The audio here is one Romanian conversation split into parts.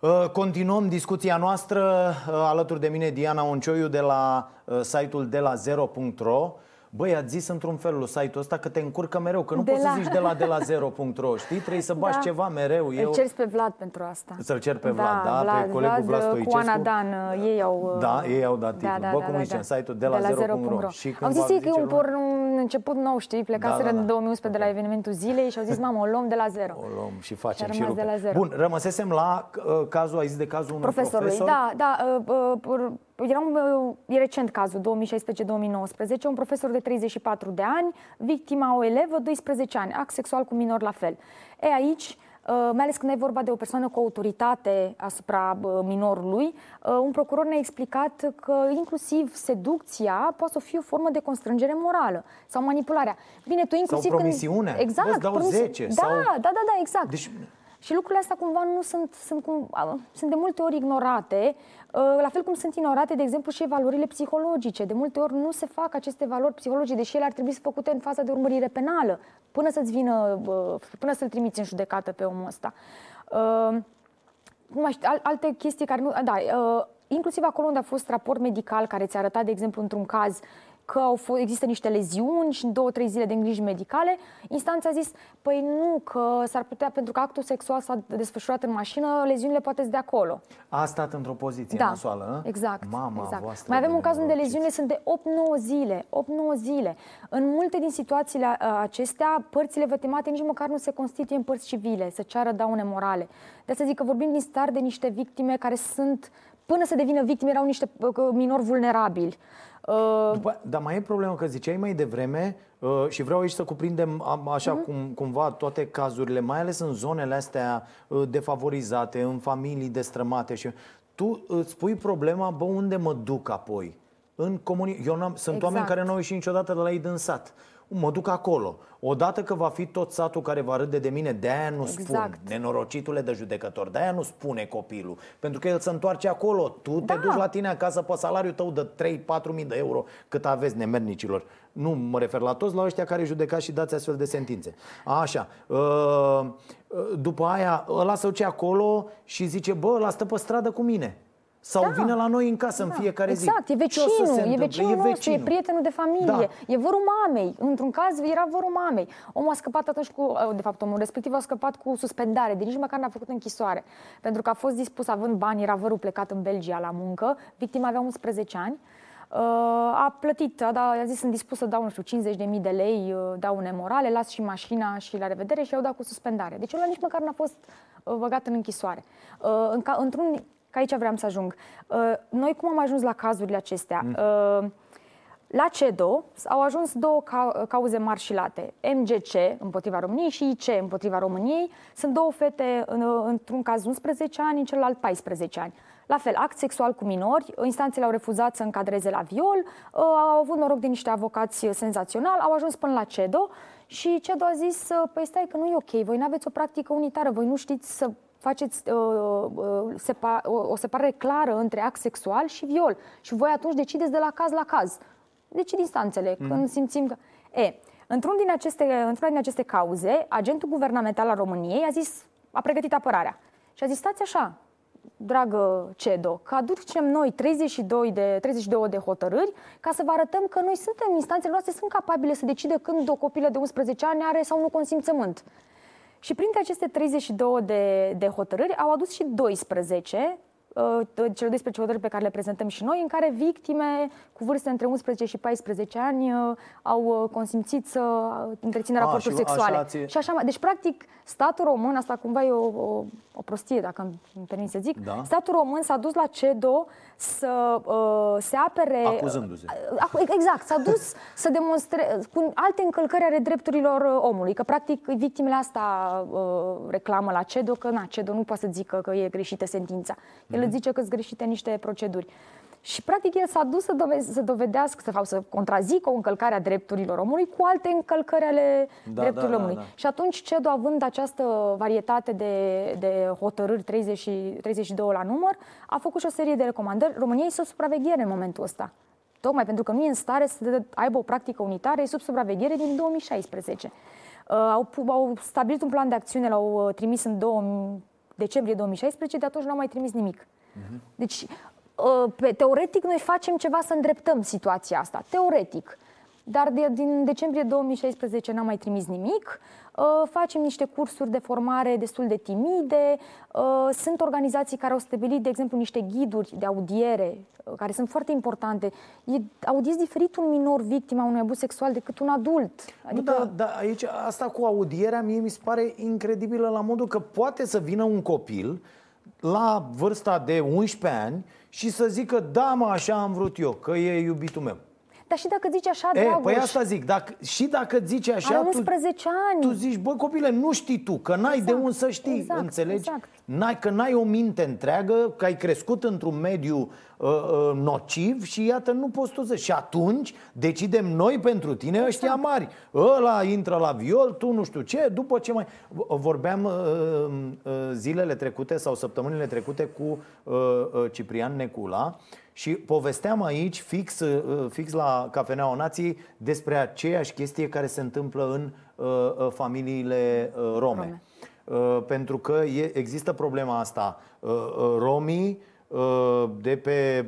Uh, continuăm discuția noastră uh, alături de mine Diana Oncioiu de la uh, site-ul de la 0.ro Băi, ați zis într-un fel site-ul ăsta că te încurcă mereu, că nu de poți la... să zici de la de la 0.ro, știi? Trebuie să bași da. ceva mereu. Eu... Îl cer pe Vlad pentru asta. Să-l cer pe Vlad, da, da Vlad, pe colegul Vlad, Vlad Cu Ana Dan, ei au... Da, ei au dat titlul. Da, da, Bă, cum da, zicem, da. site-ul de la, de la 0.ro. Și Am zis ei că e un, por, un început nou, știi? Plecaseră da, da, da. în 2011 de la evenimentul zilei și au zis, mamă, o luăm de la zero. O luăm și facem și, și de la zero. Bun, rămăsesem la uh, cazul, ai zis de cazul unui Profesorului, profesor? da, da, uh, uh, era un, e recent cazul, 2016-2019, un profesor de 34 de ani, victima o elevă, 12 ani, act sexual cu minor la fel. E aici, uh, mai ales când e vorba de o persoană cu autoritate asupra uh, minorului, uh, un procuror ne-a explicat că inclusiv seducția poate să fie o formă de constrângere morală sau manipularea. Bine, tu inclusiv sau promisiune. Când... Exact. Bă, dau promisi... 10. Da, sau... da, da, da, exact. Deci... Și lucrurile astea cumva nu sunt, sunt, cum, sunt de multe ori ignorate Uh, la fel cum sunt ignorate, de exemplu, și valorile psihologice. De multe ori nu se fac aceste valori psihologice, deși ele ar trebui să făcute în faza de urmărire penală, până să-ți vină, uh, până să-l trimiți în judecată pe omul ăsta. Uh, nu mai știu, alte chestii care nu... Da, inclusiv acolo unde a fost raport medical care ți-a arătat, de exemplu, într-un caz că au fost, există niște leziuni și în două, trei zile de îngriji medicale, instanța a zis, păi nu, că s-ar putea, pentru că actul sexual s-a desfășurat în mașină, leziunile poate de acolo. A stat într-o poziție da, nasoală, exact. Mama exact. voastră Mai avem un caz unde leziunile sunt de 8-9 zile, 8-9 zile. În multe din situațiile acestea, părțile vătimate nici măcar nu se constituie în părți civile, să ceară daune morale. De asta zic că vorbim din start de niște victime care sunt, până să devină victime, erau niște minori vulnerabili. Uh... După, dar mai e problemă că ziceai mai devreme uh, și vreau aici să cuprindem așa uh-huh. cum, cumva toate cazurile, mai ales în zonele astea uh, defavorizate, în familii destrămate și tu îți pui problema, bă, unde mă duc apoi? În comuni... Eu n-am, sunt exact. oameni care nu au ieșit niciodată de la ei din sat mă duc acolo. Odată că va fi tot satul care va râde de mine, de-aia nu exact. spun, nenorocitule de judecător, de-aia nu spune copilul. Pentru că el se întoarce acolo, tu da. te duci la tine acasă pe salariul tău de 3-4 mii de euro cât aveți nemernicilor. Nu mă refer la toți, la ăștia care judecați și dați astfel de sentințe. Așa, uh, uh, după aia ăla se duce acolo și zice, bă, ăla stă pe stradă cu mine. Sau da. vine la noi în casă da. în fiecare zi. Exact, e vecinul, e vecinul e nostru, vecinul. e prietenul de familie, da. e vărul mamei. Într-un caz era vărul mamei. Omul a scăpat atunci cu, uh, de fapt omul respectiv a scăpat cu suspendare, de nici măcar n-a făcut închisoare. Pentru că a fost dispus având bani, era vărul plecat în Belgia la muncă, victima avea 11 ani. Uh, a plătit, a, da, a zis sunt dispus să dau, nu știu, 50.000 de lei, uh, daune morale, las și mașina și la revedere și i-au dat cu suspendare. Deci ăla nici măcar n-a fost băgat în închisoare. într-un că aici vreau să ajung. Uh, noi cum am ajuns la cazurile acestea? Mm. Uh, la CEDO au ajuns două cauze mari și late. MGC împotriva României și IC împotriva României. Sunt două fete, într-un caz 11 ani, în celălalt 14 ani. La fel, act sexual cu minori, instanțele au refuzat să încadreze la viol, uh, au avut noroc de niște avocați senzaționali, au ajuns până la CEDO și CEDO a zis, păi stai că nu e ok, voi nu aveți o practică unitară, voi nu știți să faceți uh, uh, sepa, o, o separare clară între act sexual și viol. Și voi atunci decideți de la caz la caz. Decid instanțele, mm. când simțim că... E, într-un din aceste, într-una din aceste cauze, agentul guvernamental al României a zis, a pregătit apărarea. Și a zis, stați așa, dragă CEDO, că aducem noi 32 de, 32 de hotărâri ca să vă arătăm că noi suntem, instanțele noastre sunt capabile să decide când o copilă de 11 ani are sau nu consimțământ. Și printre aceste 32 de, de hotărâri au adus și 12 uh, cele 12 hotărâri pe care le prezentăm și noi, în care victime cu vârste între 11 și 14 ani uh, au uh, consimțit să întrețină raporturi și sexuale. Așa ți... Și așa mai. Deci, practic, statul român, asta cumva e o, o, o prostie, dacă îmi permit să zic, da. statul român s-a dus la CEDO să uh, se apere... Acuzându-se. Uh, exact, s-a dus să demonstreze cu alte încălcări ale drepturilor uh, omului, că practic victimele asta uh, reclamă la CEDO, că na, CEDO nu poate să zică că e greșită sentința. El mm-hmm. îți zice că sunt greșite niște proceduri. Și, practic, el s-a dus să, dove- să dovedească, să, să contrazică o încălcare a drepturilor omului cu alte încălcări ale da, drepturilor da, omului. Da, da. Și atunci CEDO, având această varietate de, de hotărâri, 30, 32 la număr, a făcut și o serie de recomandări României sub supraveghere în momentul ăsta. Tocmai pentru că nu e în stare să aibă o practică unitară, e sub supraveghere din 2016. Uh, au, au stabilit un plan de acțiune, l-au uh, trimis în 2000, decembrie 2016, de atunci n-au mai trimis nimic. Uh-huh. Deci, uh, pe, teoretic, noi facem ceva să îndreptăm situația asta. Teoretic. Dar de, din decembrie 2016 n-am mai trimis nimic. Uh, facem niște cursuri de formare destul de timide. Uh, sunt organizații care au stabilit, de exemplu, niște ghiduri de audiere uh, care sunt foarte importante. E, audiezi diferit un minor victima unui abuz sexual decât un adult. Adică... Nu, da, da, aici asta cu audierea mie mi se pare incredibilă la modul că poate să vină un copil la vârsta de 11 ani și să zică da, mă, așa am vrut eu, că e iubitul meu. Dar și dacă zici așa, e, Dragoș... Păi asta zic, dacă, și dacă zici așa... Are 11 tu, ani. Tu zici, bă, copile, nu știi tu, că n-ai exact, de unde să știi, exact, înțelegi? Exact. N-ai, că n-ai o minte întreagă, că ai crescut într-un mediu uh, uh, nociv și iată, nu poți tu să... Și atunci decidem noi pentru tine exact. ăștia mari. Ăla intră la viol, tu nu știu ce, după ce mai... Vorbeam uh, uh, zilele trecute sau săptămânile trecute cu uh, uh, Ciprian Necula și povesteam aici, fix, uh, fix la Cafeneaua Nației, despre aceeași chestie care se întâmplă în uh, uh familiile uh, rome. rome. Uh, pentru că e, există problema asta. Uh, uh, romii, uh, de, pe,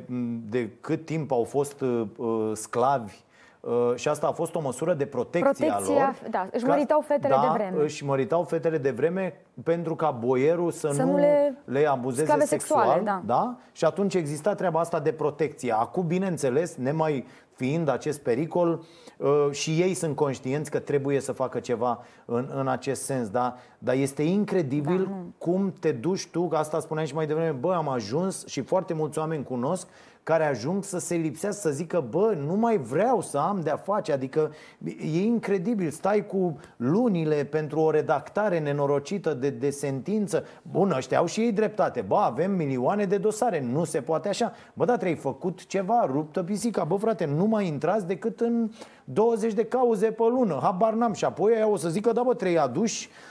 de cât timp au fost uh, sclavi Uh, și asta a fost o măsură de protecție Protecția, a lor. Da, își măritau fetele da, de vreme. își măritau fetele de vreme pentru ca boierul să, să nu, nu le, le abuzeze sexual. Sexuale, da. Da? Și atunci exista treaba asta de protecție. Acum, bineînțeles, nemai fiind acest pericol, uh, și ei sunt conștienți că trebuie să facă ceva în, în acest sens, da? dar este incredibil da, cum te duci tu, asta spuneam și mai devreme, bă, am ajuns și foarte mulți oameni cunosc care ajung să se lipsească, să zică, bă, nu mai vreau să am de-a face. Adică e incredibil, stai cu lunile pentru o redactare nenorocită de, de sentință. Bun, ăștia au și ei dreptate. Bă, avem milioane de dosare, nu se poate așa. Bă, da, trebuie făcut ceva, ruptă pisica. Bă, frate, nu mai intrați decât în 20 de cauze pe lună. Habar n-am. Și apoi aia o să zică, da, bă, trei aduși Uh, uh,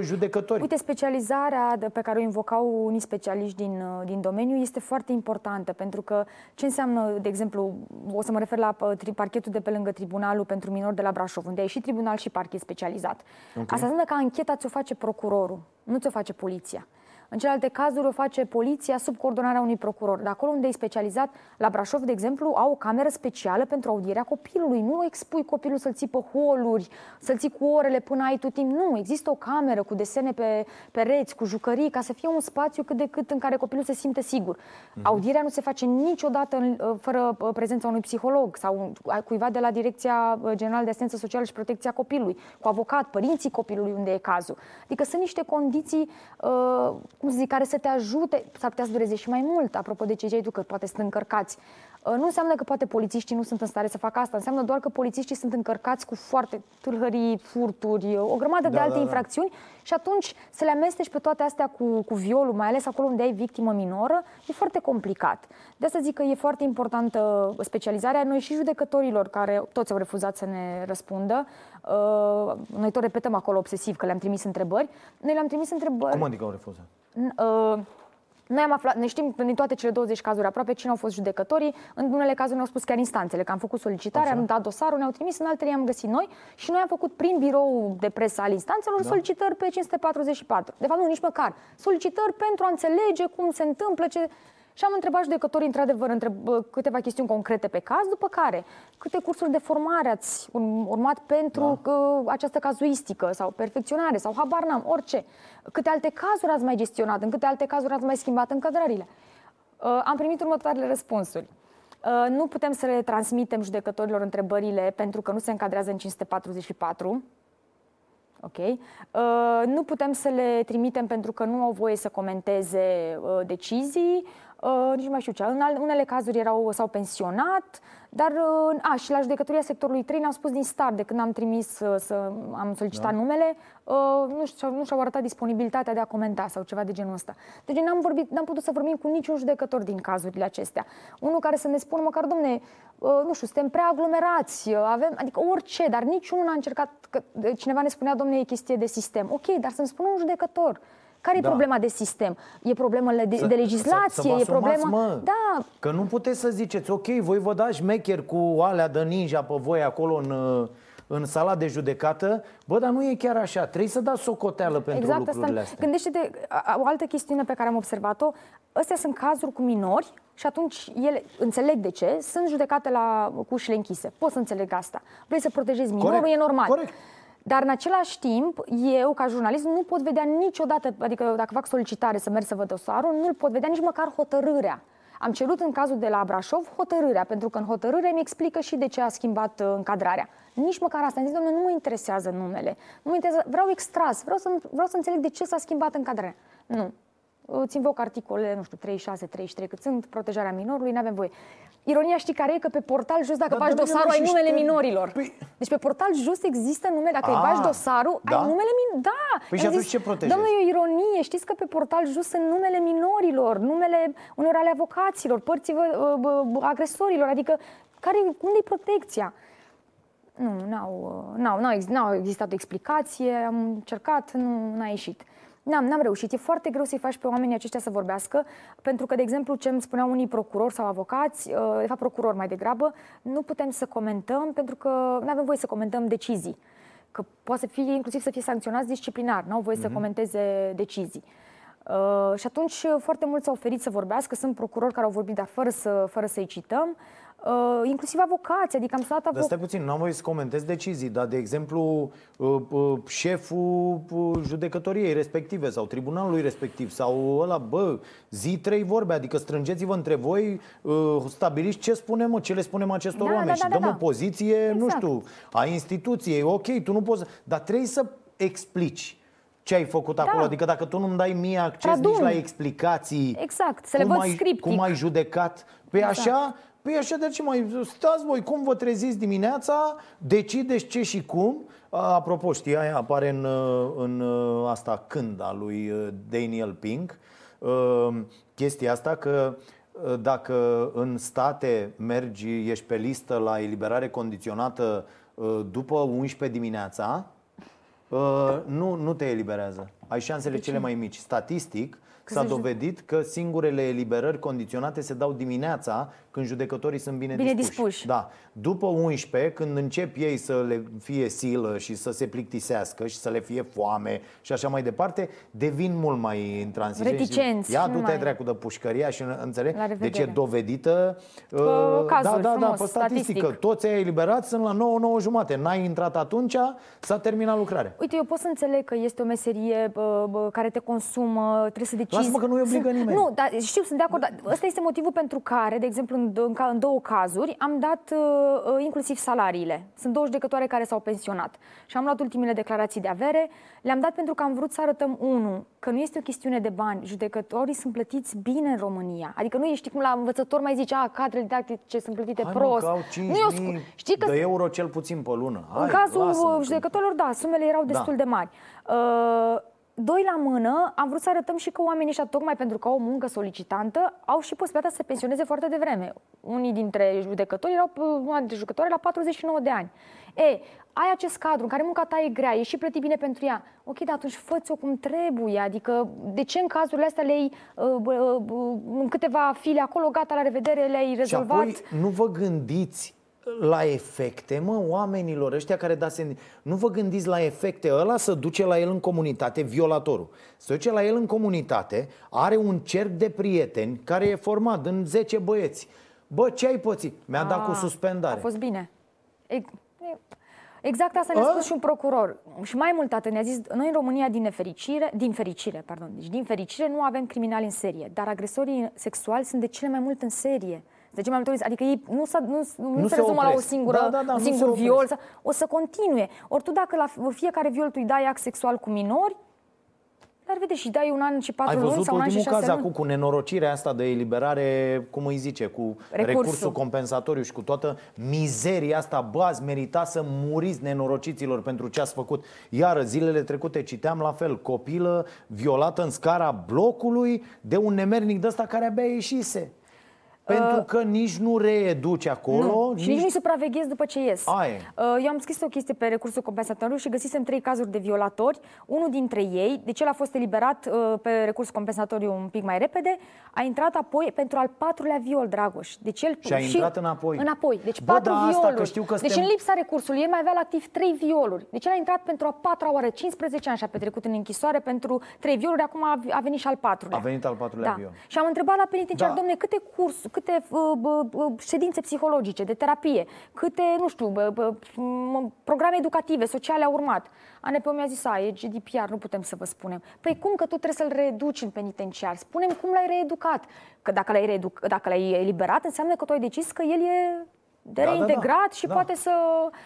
judecători. Uite, specializarea pe care o invocau unii specialiști din, uh, din domeniu este foarte importantă, pentru că ce înseamnă, de exemplu, o să mă refer la parchetul de pe lângă tribunalul pentru minori de la Brașov, unde ai și tribunal și parchet specializat. Okay. Asta înseamnă că ancheta ți-o face procurorul, nu ți-o face poliția. În celelalte cazuri o face poliția sub coordonarea unui procuror. De acolo unde e specializat, la Brașov, de exemplu, au o cameră specială pentru audierea copilului. Nu expui copilul să-l ții pe holuri, să-l ții cu orele până ai tu timp. Nu, există o cameră cu desene pe pereți, cu jucării, ca să fie un spațiu cât de cât în care copilul se simte sigur. Uh-huh. Audierea nu se face niciodată uh, fără uh, prezența unui psiholog sau cuiva de la Direcția uh, Generală de Asistență Socială și Protecția Copilului, cu avocat, părinții copilului unde e cazul. Adică sunt niște condiții uh, cum să zic, care să te ajute, s-ar putea să dureze și mai mult, apropo de ce ziceai tu, că poate sunt încărcați. Uh, nu înseamnă că poate polițiștii nu sunt în stare să facă asta, înseamnă doar că polițiștii sunt încărcați cu foarte tâlhării, furturi, o grămadă da, de alte da, da. infracțiuni și atunci să le amesteci pe toate astea cu, cu violul, mai ales acolo unde ai victimă minoră, e foarte complicat. De asta zic că e foarte importantă specializarea. Noi și judecătorilor, care toți au refuzat să ne răspundă, uh, noi tot repetăm acolo obsesiv că le-am trimis întrebări, noi le-am trimis întrebări... Cum adică au refuzat? Uh, noi am aflat, ne știm din toate cele 20 cazuri aproape cine au fost judecătorii. În unele cazuri ne-au spus chiar instanțele, că am făcut solicitare, Așa. am dat dosarul, ne-au trimis, în altele i-am găsit noi și noi am făcut prin birou de presă al instanțelor da. solicitări pe 544. De fapt, nu, nici măcar. Solicitări pentru a înțelege cum se întâmplă, ce... Și am întrebat judecătorii, într-adevăr, întreb, câteva chestiuni concrete pe caz, după care câte cursuri de formare ați urmat pentru da. uh, această cazuistică sau perfecționare sau habar n-am, orice. Câte alte cazuri ați mai gestionat, în câte alte cazuri ați mai schimbat încădrarile. Uh, am primit următoarele răspunsuri. Uh, nu putem să le transmitem judecătorilor întrebările pentru că nu se încadrează în 544. Ok. Uh, nu putem să le trimitem pentru că nu au voie să comenteze uh, decizii. Uh, nici nu mai știu ce. În unele cazuri erau, s-au pensionat, dar, uh, a, și la judecătoria sectorului 3 ne-au spus din start, de când am trimis uh, să am solicitat da. numele, uh, nu, știu, nu și-au arătat disponibilitatea de a comenta sau ceva de genul ăsta. Deci n-am, vorbit, n-am putut să vorbim cu niciun judecător din cazurile acestea. Unul care să ne spună măcar, domne, uh, nu știu, suntem prea aglomerați, uh, avem, adică orice, dar niciunul n-a încercat, că cineva ne spunea, domne, e chestie de sistem. Ok, dar să-mi spună un judecător care da. e problema de sistem? E problema de, să, de legislație? Să, să e problema... Mă, da. Că nu puteți să ziceți, ok, voi vă dați șmecher cu alea de ninja pe voi acolo în, în sala de judecată, bă, dar nu e chiar așa, trebuie să dați socoteală pentru exact lucrurile asta. astea. Gândește-te, o altă chestiune pe care am observat-o, astea sunt cazuri cu minori și atunci ele, înțeleg de ce, sunt judecate la cu ușile închise. Pot să înțeleg asta. Vrei să protejezi minorul, Corect. e normal. Corect. Dar în același timp, eu ca jurnalist nu pot vedea niciodată, adică dacă fac solicitare să merg să văd dosarul, nu-l pot vedea nici măcar hotărârea. Am cerut în cazul de la Brașov hotărârea, pentru că în hotărâre mi explică și de ce a schimbat uh, încadrarea. Nici măcar asta. Am zis, domnule, nu mă interesează numele. Nu mă interesează, vreau extras, vreau să, vreau să înțeleg de ce s-a schimbat încadrarea. Nu. Îți invoc articole, nu știu, 36, 33, cât sunt, protejarea minorului, nu avem voie. Ironia știi care e? Că pe portal jos, dacă da, faci dosarul, ai numele știi... minorilor. Păi... Deci pe portal jos există nume, dacă A, îi faci dosarul, da? ai numele min... Da! Păi și atunci ce protejezi? Domnule, e o ironie. Știți că pe portal jos sunt numele minorilor, numele unor ale avocaților, părții agresorilor. Adică, care, unde e protecția? Nu, n-au, n-au, n-au, n-au existat o explicație, am încercat, nu n-a ieșit. N-am, n-am reușit. E foarte greu să-i faci pe oamenii aceștia să vorbească, pentru că, de exemplu, ce îmi spuneau unii procurori sau avocați, uh, de fapt procurori mai degrabă, nu putem să comentăm pentru că nu avem voie să comentăm decizii. Că poate să fie, inclusiv să fie sancționați disciplinar, nu au voie mm-hmm. să mhm. comenteze decizii. Uh, și atunci foarte mulți s-au oferit să vorbească, sunt procurori care au vorbit, dar fără, să, fără să-i cităm. Uh, inclusiv avocații, adică am sunat avoc... Dar stai puțin, nu am voie să comentez decizii, dar de exemplu uh, uh, șeful uh, judecătoriei respective sau tribunalului respectiv sau ăla, bă, zi trei vorbe, adică strângeți-vă între voi, uh, stabiliți ce spunem, mă, ce le spunem acestor da, oameni da, da, și dăm da, da. o poziție, exact. nu știu, a instituției, ok, tu nu poți, dar trebuie să explici ce ai făcut da. acolo. Adică dacă tu nu-mi dai mie acces Tradun. nici la explicații, exact, să le văd ai, scriptic. cum ai judecat, pe exact. așa Păi așa de ce mai stați voi, cum vă treziți dimineața, decideți ce și cum. Apropo, știi, aia apare în, în asta când a lui uh, Daniel Pink, uh, chestia asta că uh, dacă în state mergi, ești pe listă la eliberare condiționată după 11 dimineața, nu, nu te eliberează. Ai șansele cele mai mici. Statistic, S-a dovedit că singurele eliberări condiționate se dau dimineața când judecătorii sunt bine, bine dispuși. dispuși. Da. După 11, când încep ei să le fie silă și să se plictisească și să le fie foame și așa mai departe, devin mult mai intransigenți. Reticenți. Ia du-te mai... dracu de pușcăria și înțeleg. Deci e dovedită uh, cazuri, da, da, frumos, da, pe statistică. Statistic. Toți ai eliberați sunt la 9, 9 jumate. N-ai intrat atunci, s-a terminat lucrarea. Uite, eu pot să înțeleg că este o meserie bă, bă, care te consumă, trebuie să decizi. Lasă-mă că nu-i obligă nimeni. Nu, dar știu, sunt de acord. Dar ăsta este motivul pentru care, de exemplu, în, în, în două cazuri, am dat uh, uh, inclusiv salariile. Sunt două judecătoare care s-au pensionat. Și am luat ultimele declarații de avere. Le-am dat pentru că am vrut să arătăm, unu, că nu este o chestiune de bani. Judecătorii sunt plătiți bine în România. Adică nu ești cum la învățător mai zice, a, cadrele didactice sunt plătite Hai, prost. Mă, nu, eu scu- știi că de euro cel puțin pe lună. Hai, în cazul judecătorilor, da, sumele erau da. destul da. de mari. Uh, doi la mână, am vrut să arătăm și că oamenii ăștia, tocmai pentru că au o muncă solicitantă, au și posibilitatea să se pensioneze foarte devreme. Unii dintre judecători erau, una dintre judecători la 49 de ani. E, ai acest cadru în care munca ta e grea, e și plătit bine pentru ea. Ok, dar atunci fă-ți-o cum trebuie. Adică, de ce în cazurile astea le-ai uh, uh, în câteva file acolo, gata, la revedere, le-ai rezolvat? Și apoi nu vă gândiți la efecte, mă, oamenilor ăștia care da sen... Nu vă gândiți la efecte, ăla să duce la el în comunitate, violatorul. Să duce la el în comunitate, are un cerc de prieteni care e format în 10 băieți. Bă, ce ai pățit? Mi-a dat cu ah, suspendare. A fost bine. Exact asta ne-a spus și un procuror. Și mai mult atât, ne-a zis, noi în România, din nefericire, din fericire, pardon, deci din fericire nu avem criminali în serie, dar agresorii sexuali sunt de cele mai mult în serie. De ce mai multe adică ei nu, s nu, nu, nu se, se rezumă la o singură, da, da, da, un singur viol, o să continue. Ori tu dacă la fiecare viol tu îi dai act sexual cu minori, dar vede și dai un an și patru luni sau un an și șase caz acum cu nenorocirea asta de eliberare, cum îi zice, cu recursul, recursul compensatoriu și cu toată mizeria asta, bă, ați merita să muriți nenorociților pentru ce ați făcut. Iar zilele trecute citeam la fel, copilă violată în scara blocului de un nemernic de ăsta care abia ieșise. Pentru uh, că nici nu reeduci acolo. Nu. Nici... Și nici nu supraveghezi după ce ies. Aia. Uh, eu am scris o chestie pe recursul compensatoriu și găsisem trei cazuri de violatori. Unul dintre ei, deci el a fost eliberat uh, pe recurs compensatoriu un pic mai repede, a intrat apoi pentru al patrulea viol, Dragoș. Deci el și a intrat înapoi. Înapoi. Deci Bă, patru da, violuri. Asta, că știu că deci suntem... în lipsa recursului, el mai avea la activ trei violuri. Deci el a intrat pentru a patra oară, 15 ani și a petrecut în închisoare pentru trei violuri, acum a, a venit și al patrulea. A venit al patrulea da. viol. Și am întrebat la penitenciar, da. domne, câte cursuri, câte uh, uh, uh, ședințe psihologice, de terapie, câte, nu știu, uh, uh, programe educative, sociale au urmat. ANP mi-a zis, a, e GDPR, nu putem să vă spunem. Păi cum că tu trebuie să-l reeduci în penitenciar? Spunem cum l-ai reeducat. Că dacă l-ai, reeduc, dacă l-ai eliberat, înseamnă că tu ai decis că el e de da, reintegrat da, da, și da. poate să...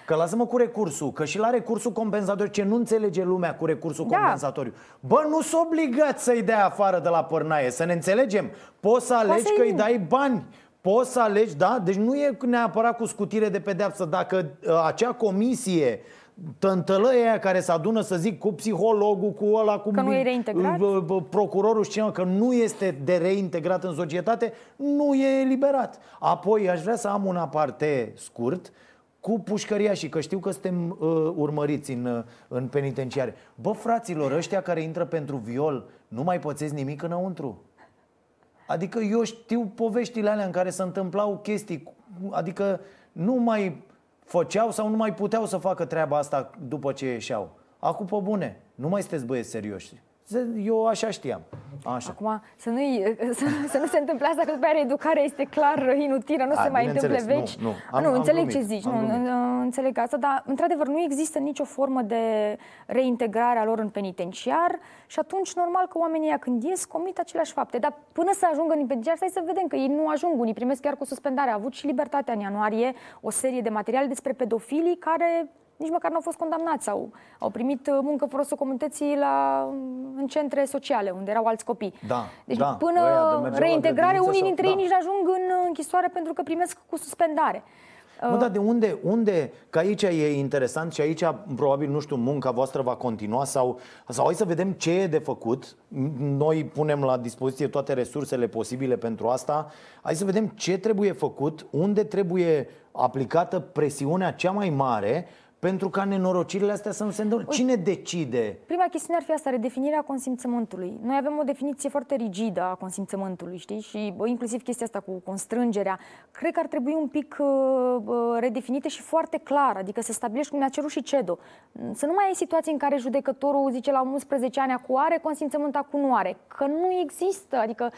Că lasă-mă cu recursul, că și la recursul compensatoriu, ce nu înțelege lumea cu recursul da. compensatoriu. Bă, nu s obligați să-i dea afară de la părnaie, să ne înțelegem. Poți să alegi că îi dai bani. Poți să alegi, da? Deci nu e neapărat cu scutire de pedeapsă. Dacă uh, acea comisie tântălăia aia care se adună, să zic, cu psihologul, cu ăla, cu că nu e reintegrat? procurorul și că nu este de reintegrat în societate, nu e eliberat. Apoi aș vrea să am un aparte scurt cu pușcăria și că știu că suntem uh, urmăriți în, uh, în penitenciare. Bă, fraților, ăștia care intră pentru viol nu mai pățesc nimic înăuntru. Adică eu știu poveștile alea în care se întâmplau chestii, adică nu mai făceau sau nu mai puteau să facă treaba asta după ce ieșeau. Acum pe bune, nu mai sunteți băieți serioși. Eu așa știam. Așa. Acum, să, nu să, să nu se întâmple asta, că după aia educarea este clar inutilă, nu A, se mai întâmple veci. Nu, nu. Am, nu am înțeleg glumit, ce zici, nu, nu, înțeleg asta, dar într-adevăr nu există nicio formă de reintegrare a lor în penitenciar și atunci normal că oamenii ăia când ies comit aceleași fapte. Dar până să ajungă în penitenciar, stai să vedem că ei nu ajung, unii primesc chiar cu suspendare. A avut și libertatea în ianuarie o serie de materiale despre pedofilii care nici măcar nu au fost condamnați sau au primit uh, muncă folosul comunității la, în centre sociale, unde erau alți copii. Da, deci da, până de reintegrare, unii sau, dintre da. ei nici ajung în închisoare pentru că primesc cu suspendare. Mă, dar de unde, unde, că aici e interesant și aici probabil, nu știu, munca voastră va continua sau, sau hai să vedem ce e de făcut. Noi punem la dispoziție toate resursele posibile pentru asta. Hai să vedem ce trebuie făcut, unde trebuie aplicată presiunea cea mai mare pentru ca nenorocirile astea să nu se întâmple. Cine decide? Prima chestiune ar fi asta, redefinirea consimțământului. Noi avem o definiție foarte rigidă a consimțământului, știi? Și bă, inclusiv chestia asta cu constrângerea. Cred că ar trebui un pic uh, redefinită și foarte clar, adică să stabilești cum ne-a cerut și CEDO. Să nu mai ai situații în care judecătorul zice la 11 ani acu are consimțământ, acu nu are. Că nu există, adică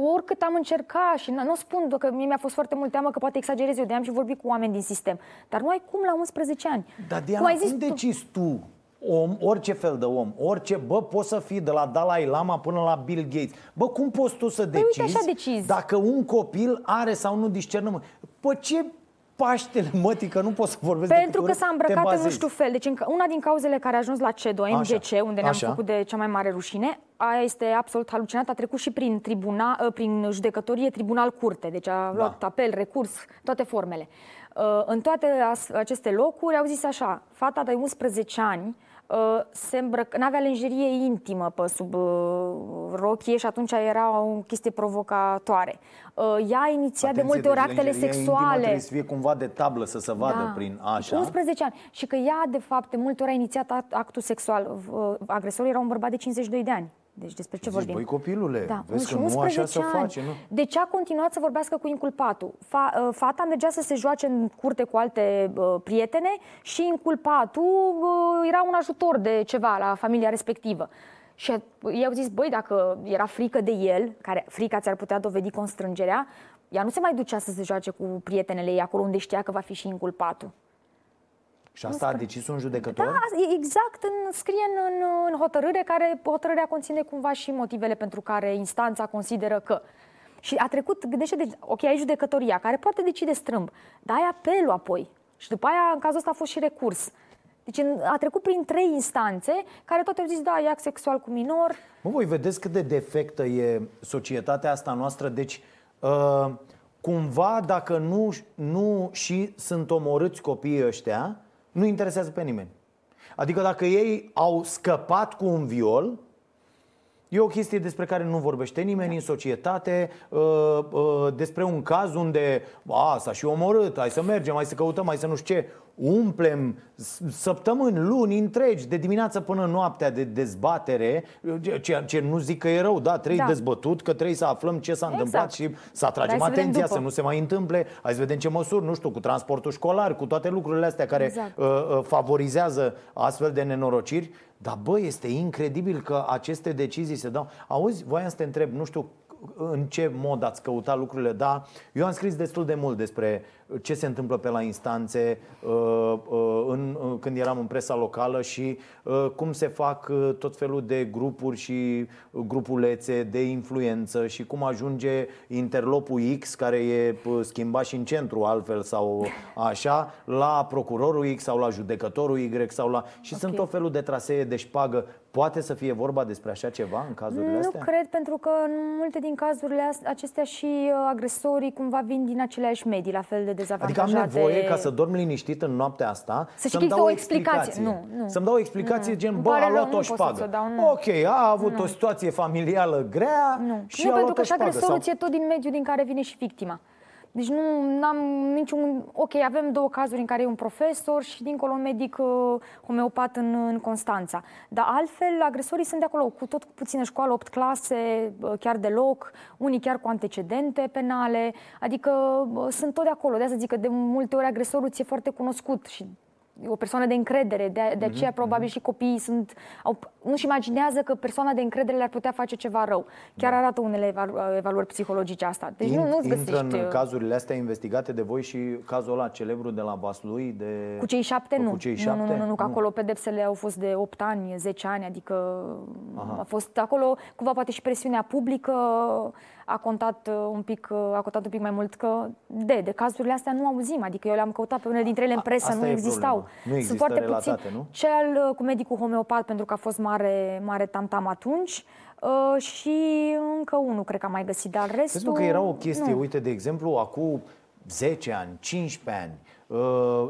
oricât am încercat și nu spun că mie mi-a fost foarte mult teamă că poate exagerez eu, de am și vorbit cu oameni din sistem. Dar nu ai cum la 11 ani. Dar Diana, cum, ai zis cum tu... decizi tu om, orice fel de om, orice, bă, poți să fii de la Dalai Lama până la Bill Gates. Bă, cum poți tu să decizi, păi, uite, așa decizi dacă un copil are sau nu discernământ? Pă, ce Paștele, mătii, că nu pot să vorbesc Pentru că s-a îmbrăcat în nu știu fel. Deci una din cauzele care a ajuns la CEDO, MGC, unde ne-am Așa. făcut de cea mai mare rușine, aia este absolut halucinat, a trecut și prin, tribuna, ă, prin judecătorie, tribunal, curte. Deci a luat da. apel, recurs, toate formele. Ă, în toate aceste locuri au zis așa, fata de 11 ani Uh, se îmbrăc, n-avea lenjerie intimă pe sub uh, rochie și atunci era o chestie provocatoare. Uh, ea a inițiat Atenție, de multe ori actele sexuale. trebuie să fie cumva de tablă să se vadă da. prin așa. 11 ani. Și că ea, de fapt, de multe ori a inițiat actul sexual. Agresorul era un bărbat de 52 de ani. Deci despre ce Zici, vorbim? Băi, copilule, da, vezi că nu așa se face, nu? De ce a continuat să vorbească cu inculpatul? Fa, uh, fata mergea să se joace în curte cu alte uh, prietene și inculpatul uh, era un ajutor de ceva la familia respectivă. Și i-au zis, băi, dacă era frică de el, care frica ți-ar putea dovedi constrângerea, ea nu se mai ducea să se joace cu prietenele ei acolo unde știa că va fi și inculpatul. Și asta a decis un judecător? Da, exact, în, scrie în, în, în hotărâre, care hotărârea conține cumva și motivele pentru care instanța consideră că. Și a trecut, gândește, de, ok, ai judecătoria, care poate decide strâmb, dar ai apelul apoi. Și după aia, în cazul ăsta, a fost și recurs. Deci a trecut prin trei instanțe care toate au zis, da, e act sexual cu minor. Mă, voi vedeți cât de defectă e societatea asta noastră? Deci, uh, cumva, dacă nu, nu și sunt omorâți copiii ăștia, nu interesează pe nimeni. Adică dacă ei au scăpat cu un viol, E o chestie despre care nu vorbește nimeni da. în societate, uh, uh, despre un caz unde a, s-a și omorât, hai să mergem, hai să căutăm, hai să nu știu ce umplem săptămâni, luni întregi, de dimineață până noaptea de dezbatere, ceea ce nu zic că e rău, da, trebuie da. dezbătut, că trebuie să aflăm ce s-a exact. întâmplat și să atragem să atenția, să nu se mai întâmple, hai să vedem ce măsuri, nu știu, cu transportul școlar, cu toate lucrurile astea care exact. uh, uh, favorizează astfel de nenorociri. Dar bă, este incredibil că aceste decizii se dau. Auzi, voiam să te întreb, nu știu în ce mod ați căutat lucrurile, da. Eu am scris destul de mult despre ce se întâmplă pe la instanțe uh, uh, în, uh, când eram în presa locală și cum se fac tot felul de grupuri și grupulețe de influență și cum ajunge interlopul X, care e schimbat și în centru altfel sau așa, la procurorul X sau la judecătorul Y sau la... Și okay. sunt tot felul de trasee de șpagă Poate să fie vorba despre așa ceva în cazurile nu astea? Nu cred, pentru că în multe din cazurile acestea și agresorii cumva vin din aceleași medii, la fel de dezavantajate. Adică am nevoie ca să dorm liniștit în noaptea asta să să-mi dau o explicație. explicație. Nu, nu. Să-mi dau o explicație nu. gen, bă, a luat o șpagă. Dau, nu. Ok, a avut nu. o situație familială grea nu. și nu, a pentru că și agresorul sau... tot din mediul din care vine și victima. Deci nu am niciun... Ok, avem două cazuri în care e un profesor și dincolo un medic uh, homeopat în, în Constanța. Dar altfel, agresorii sunt de acolo, cu tot cu puțină școală, 8 clase, uh, chiar deloc, unii chiar cu antecedente penale, adică uh, sunt tot de acolo. De asta zic că de multe ori agresorul ți-e foarte cunoscut și o persoană de încredere, de, de aceea mm-hmm. probabil și copiii sunt, au, nu-și imaginează că persoana de încredere le-ar putea face ceva rău. Chiar da. arată unele evalu- evaluări psihologice asta. Deci In, nu, nu Intră în uh, cazurile astea investigate de voi și cazul ăla celebru de la Vaslui de... Cu cei șapte nu. Cu cei șapte? Nu, nu, nu, nu, că acolo pedepsele au fost de 8 ani, 10 ani, adică Aha. a fost acolo cumva poate și presiunea publică a contat uh, un pic, uh, a contat un pic mai mult că de, de cazurile astea nu auzim, adică eu le-am căutat pe unele dintre ele în presă, Asta nu existau. Nu Sunt foarte relatate, puțin. Nu? Cel uh, cu medicul homeopat, pentru că a fost mare, mare tamtam atunci, uh, și încă unul cred că am mai găsit, dar restul... Pentru că era o chestie, nu. uite, de exemplu, acum 10 ani, 15 ani, Uh,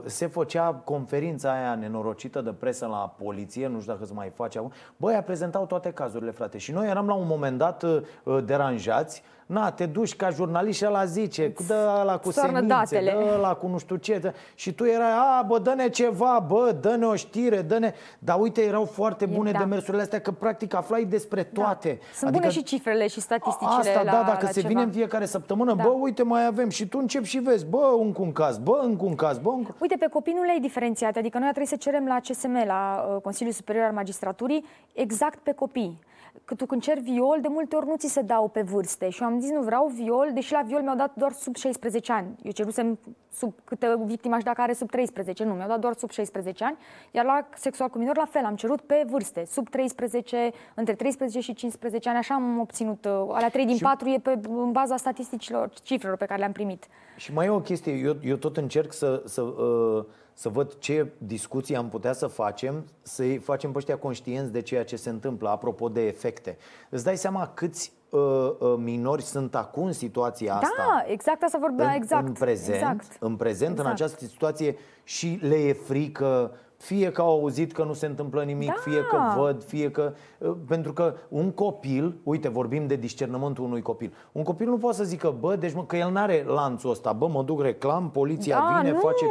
se făcea conferința aia nenorocită de presă la poliție, nu știu dacă se mai face acum. Băi, prezentau toate cazurile, frate. Și noi eram la un moment dat uh, deranjați Na, te duci ca jurnalist și ăla zice, dă ăla cu semințe, datele. dă ăla cu nu știu ce dă... Și tu erai, a, bă, dă-ne ceva, bă, dă-ne o știre, dă-ne... Dar uite, erau foarte bune da. demersurile astea, că practic aflai despre da. toate. Da. Sunt adică, bune și cifrele și statisticile Asta, la, da, dacă la se ceva. vine în fiecare săptămână, da. bă, uite, mai avem și tu începi și vezi, bă, încă un caz, bă, încă un caz, bă, încă... Uite, pe copii nu le-ai diferențiat, adică noi trebuie să cerem la CSM, la uh, Consiliul Superior al Magistraturii, exact pe copii că tu când ceri viol, de multe ori nu ți se dau pe vârste. Și eu am zis, nu vreau viol, deși la viol mi-au dat doar sub 16 ani. Eu cerusem sub câte victima și dacă are sub 13. Nu, mi-au dat doar sub 16 ani. Iar la sexual cu minor, la fel, am cerut pe vârste. Sub 13, între 13 și 15 ani. Așa am obținut. Uh, alea 3 din și... 4 e pe, în baza statisticilor, cifrelor pe care le-am primit. Și mai e o chestie. Eu, eu tot încerc să... să uh să văd ce discuții am putea să facem, să-i facem pe ăștia conștienți de ceea ce se întâmplă, apropo de efecte. Îți dai seama câți uh, uh, minori sunt acum în situația da, asta? Da, exact asta vorbea, exact. În prezent, exact. în, prezent exact. în această situație și le e frică, fie că au auzit că nu se întâmplă nimic, da. fie că văd, fie că... Uh, pentru că un copil, uite, vorbim de discernământul unui copil. Un copil nu poate să zică, bă, deci mă, că el n-are lanțul ăsta, bă, mă duc reclam, poliția da, vine, nu. face...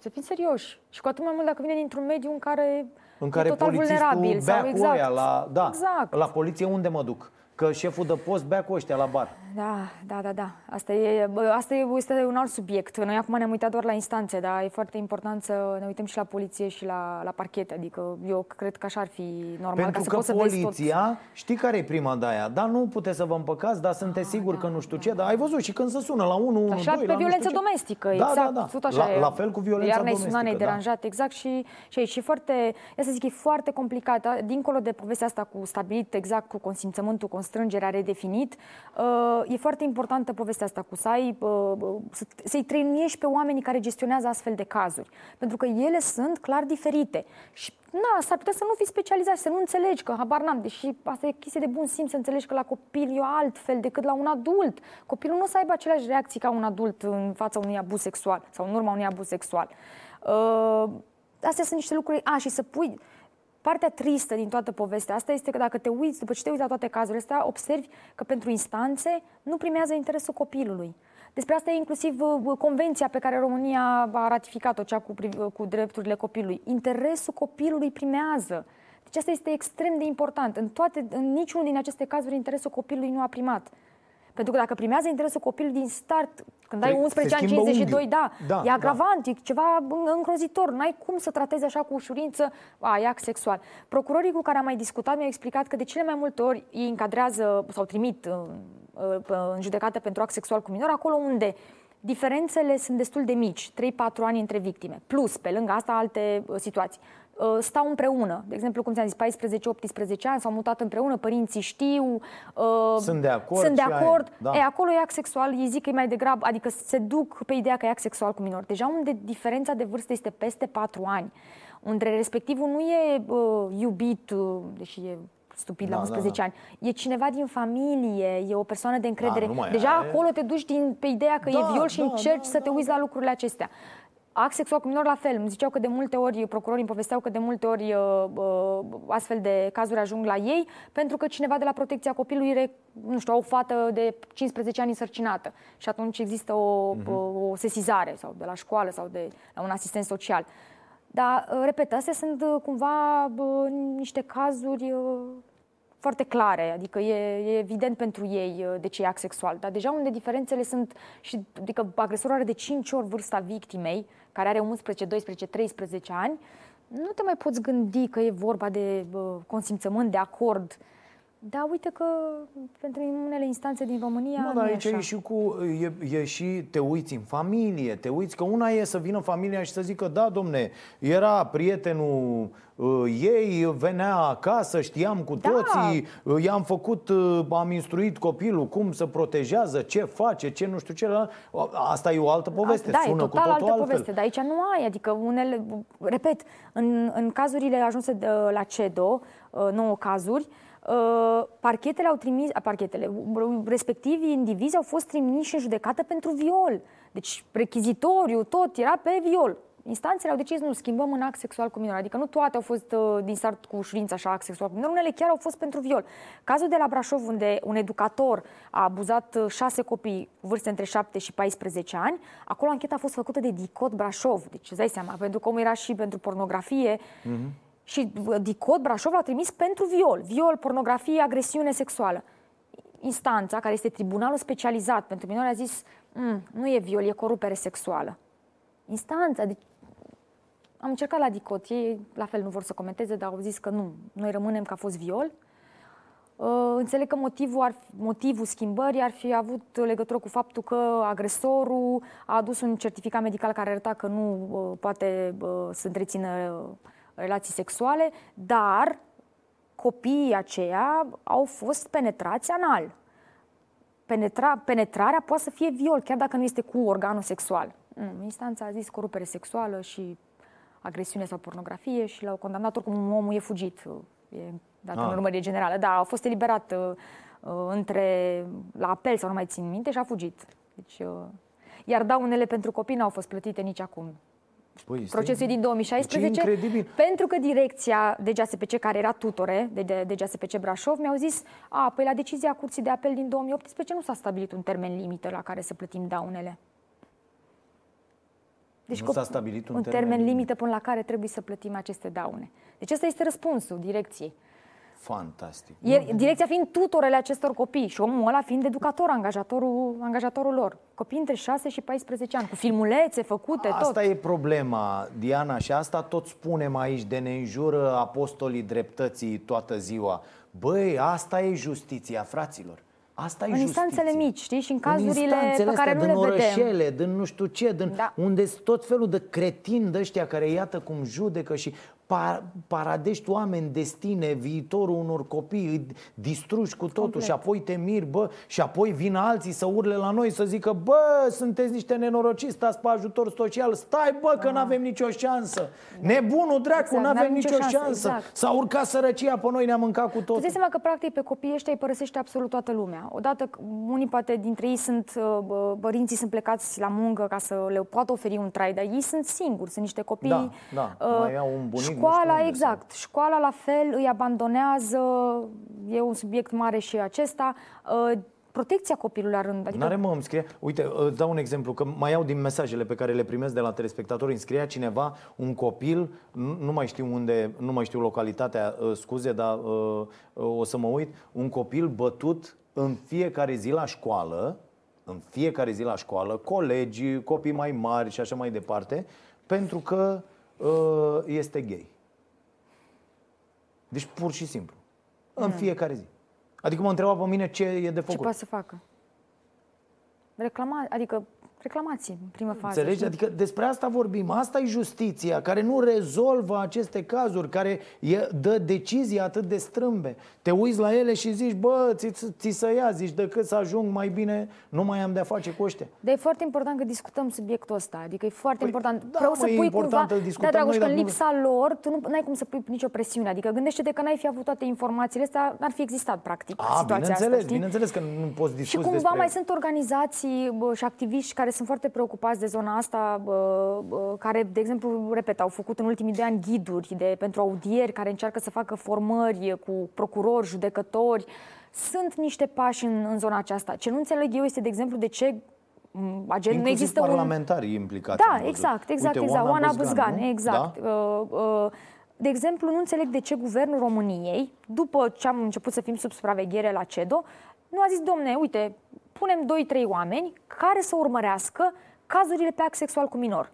să fim serioși. Și cu atât mai mult dacă vine dintr-un mediu în care în care e total vulnerabil. Sau, exact. Aia la, da, exact. la poliție unde mă duc? Că șeful de post bea cu ăștia la bar. Da, da, da, da. Asta, e, asta e, este un alt subiect. Noi acum ne-am uitat doar la instanțe, dar e foarte important să ne uităm și la poliție și la, la parchete. Adică eu cred că așa ar fi normal Pentru ca să că poți poliția, să vezi tot... știi care e prima de aia? Dar nu puteți să vă împăcați, dar sunteți ah, sigur da, că nu știu da, ce, dar ai văzut și când se sună la 1, 1, așa 2, pe la violență nu domestică, da, exact. Da, da, Tot așa la, e. la fel cu violența Iar domestică. Iar ne-ai da. deranjat, exact. Și, și, și foarte, ia să zic, e foarte complicat. Da? Dincolo de povestea asta cu stabilit exact, cu consimțământul, constrângerea redefinit, uh, e foarte importantă povestea asta cu să ai, uh, să, să-i trăiești pe oamenii care gestionează astfel de cazuri. Pentru că ele sunt clar diferite. Și na, s-ar putea să nu fii specializat și să nu înțelegi că habar n-am, deși asta e chestie de bun simț să înțelegi că la copil e altfel decât la un adult. Copilul nu o să aibă aceleași reacții ca un adult în fața unui abuz sexual sau în urma unui abuz sexual. Uh, astea sunt niște lucruri, a, și să pui, Partea tristă din toată povestea asta este că dacă te uiți, după ce te uiți la toate cazurile astea, observi că pentru instanțe nu primează interesul copilului. Despre asta e inclusiv uh, convenția pe care România a ratificat-o, cea cu, cu drepturile copilului. Interesul copilului primează. Deci asta este extrem de important. În, toate, în niciunul din aceste cazuri interesul copilului nu a primat. Pentru că dacă primează interesul copilului din start, când ai 11 ani, 52, da, da, e agravant, da. e ceva îngrozitor. N-ai cum să tratezi așa cu ușurință a, e act sexual. Procurorii cu care am mai discutat mi-au explicat că de cele mai multe ori ei încadrează sau trimit în, în judecată pentru act sexual cu minor acolo unde diferențele sunt destul de mici, 3-4 ani între victime, plus, pe lângă asta, alte uh, situații. Uh, stau împreună. De exemplu, cum ți-am zis, 14-18 ani, s-au mutat împreună, părinții știu, uh, sunt de acord. Sunt de acord. Ai, da. E, acolo e act sexual, ei zic că e mai degrabă, adică se duc pe ideea că e act sexual cu minor. Deja unde diferența de vârstă este peste 4 ani, unde respectivul nu e uh, iubit, uh, deși e stupid da, la 11 da, da. ani. E cineva din familie, e o persoană de încredere. Da, Deja e... acolo te duci din, pe ideea că da, e viol și da, încerci da, să te uiți la lucrurile acestea. Act sexual cu minor la fel. Îmi ziceau că de multe ori, procurorii îmi povesteau că de multe ori uh, uh, astfel de cazuri ajung la ei pentru că cineva de la protecția copilului are, nu știu, o fată de 15 ani însărcinată și atunci există o, uh-huh. o, o sesizare sau de la școală sau de la un asistent social. Dar, uh, repet, astea sunt uh, cumva uh, niște cazuri foarte clare, adică e, e evident pentru ei de ce e act sexual, dar deja unde diferențele sunt, și, adică agresorul are de 5 ori vârsta victimei, care are 11, 12, 13 ani, nu te mai poți gândi că e vorba de uh, consimțământ, de acord. Da, uite că pentru unele instanțe din România. Nu, dar aici e, e și cu. E, e și te uiți în familie, te uiți că una e să vină familia și să zică, da, domne, era prietenul uh, ei, venea acasă, știam cu da. toții, uh, i-am făcut, uh, am instruit copilul cum să protejează, ce face, ce nu știu ce. Asta e o altă poveste. Da, Sună e total cu altă altfel. poveste, dar aici nu ai. Adică unele, repet, în, în cazurile ajunse de, la CEDO, uh, nouă cazuri, Uh, parchetele au trimis, parchetele, respectivii indivizi au fost trimiși în judecată pentru viol. Deci rechizitoriu, tot era pe viol. Instanțele au decis, nu, schimbăm în act sexual cu minor. Adică nu toate au fost uh, din start cu ușurință așa act sexual cu minor, unele chiar au fost pentru viol. Cazul de la Brașov, unde un educator a abuzat uh, șase copii cu vârste între 7 și 14 ani, acolo ancheta a fost făcută de DICOT Brașov. Deci, îți dai seama, pentru că omul era și pentru pornografie. Mm-hmm și DICOT Brașov l-a trimis pentru viol. Viol, pornografie, agresiune sexuală. Instanța, care este tribunalul specializat pentru minori, a zis mm, nu e viol, e corupere sexuală. Instanța, deci am încercat la DICOT, ei la fel nu vor să comenteze, dar au zis că nu, noi rămânem că a fost viol. Uh, înțeleg că motivul, ar, motivul schimbării ar fi avut legătură cu faptul că agresorul a adus un certificat medical care arăta că nu uh, poate uh, să întrețină uh, relații sexuale, dar copiii aceia au fost penetrați anal. Penetra, penetrarea poate să fie viol, chiar dacă nu este cu organul sexual. Mm, instanța a zis corupere sexuală și agresiune sau pornografie și l-au condamnat oricum omul e fugit. E dat ah. în urmărie generală. Da, a fost eliberat uh, uh, între, la apel sau nu mai țin minte și a fugit. Deci, uh, iar daunele pentru copii n-au fost plătite nici acum. Păi, procesul din 2016, pentru că direcția de GSPC, care era tutore de, de, de GSPC Brașov, mi-au zis, a, păi la decizia Curții de Apel din 2018 nu s-a stabilit un termen limită la care să plătim daunele. Deci nu s-a stabilit un, un termen, termen limită până la care trebuie să plătim aceste daune. Deci ăsta este răspunsul direcției. Fantastic. E, direcția fiind tutorele acestor copii și omul ăla fiind educator, angajatorul, angajatorul lor. Copii între 6 și 14 ani, cu filmulețe făcute, asta tot. Asta e problema, Diana, și asta tot spunem aici, de ne înjură apostolii dreptății toată ziua. Băi, asta e justiția, fraților. Asta în e instanțele mici, știi? Și în cazurile în pe care nu le orășele, vedem. din nu știu ce, din da. unde tot felul de cretini de ăștia care iată cum judecă și par, paradești oameni, destine, viitorul unor copii, îi distrugi cu totul Complet. și apoi te miri, bă, și apoi vin alții să urle la noi să zică, bă, sunteți niște nenorociți, stați pe ajutor social, stai, bă, că nu avem nicio șansă. Da. Nebunul dracu, exact, nu avem nicio, nicio șansă. șansă. Exact. S-a urcat sărăcia pe noi, ne-a mâncat cu totul. Tu seama că, practic, pe copiii ăștia îi părăsește absolut toată lumea. Odată, unii poate dintre ei sunt, uh, părinții sunt plecați la muncă ca să le poată oferi un trai, dar ei sunt singuri, sunt niște copii. Da, da. Uh, mai au un bunic școala, exact. Școala la fel îi abandonează, e un subiect mare și acesta. Uh, protecția copilului la rând. Adică... N-are mă, îmi scrie, uite, îți dau un exemplu, că mai iau din mesajele pe care le primesc de la telespectatori, îmi scria cineva, un copil, nu, nu mai știu unde, nu mai știu localitatea, uh, scuze, dar uh, uh, o să mă uit, un copil bătut în fiecare zi la școală, în fiecare zi la școală, colegi, copii mai mari și așa mai departe, pentru că uh, este gay. Deci pur și simplu. În fiecare zi. Adică mă întreba pe mine ce e de făcut. Ce poate să facă? Reclama, adică reclamații în primă fază. Înțelegi? Știi? Adică despre asta vorbim. Asta e justiția, care nu rezolvă aceste cazuri, care e, dă decizii atât de strâmbe. Te uiți la ele și zici, bă, ți, ți să ia, zici, decât să ajung mai bine, nu mai am de-a face cu ăștia. Dar e foarte important că discutăm subiectul ăsta. Adică e foarte păi, important. Da, Vreau să pui important cumva, da, Dragoș, că în lipsa nu... lor, tu nu ai cum să pui nicio presiune. Adică gândește-te că n-ai fi avut toate informațiile astea, n-ar fi existat, practic, A, situația bineînțeles, asta, știi? bineînțeles că nu poți discuți Și cumva despre... mai sunt organizații bă, și activiști care sunt foarte preocupați preocupați de zona asta, care, de exemplu, repet, au făcut în ultimii doi ani ghiduri de, pentru audieri, care încearcă să facă formări cu procurori, judecători. Sunt niște pași în, în zona aceasta. Ce nu înțeleg eu este, de exemplu, de ce agent, nu există parlamentarii un... implicați. Da, exact, exact, Uite, exact. Oana Băzgan, Băzgan exact. Da? Uh, uh, de exemplu, nu înțeleg de ce guvernul României, după ce am început să fim sub supraveghere la CEDO, nu a zis, domne, uite, punem 2-3 oameni care să urmărească cazurile pe act sexual cu minor.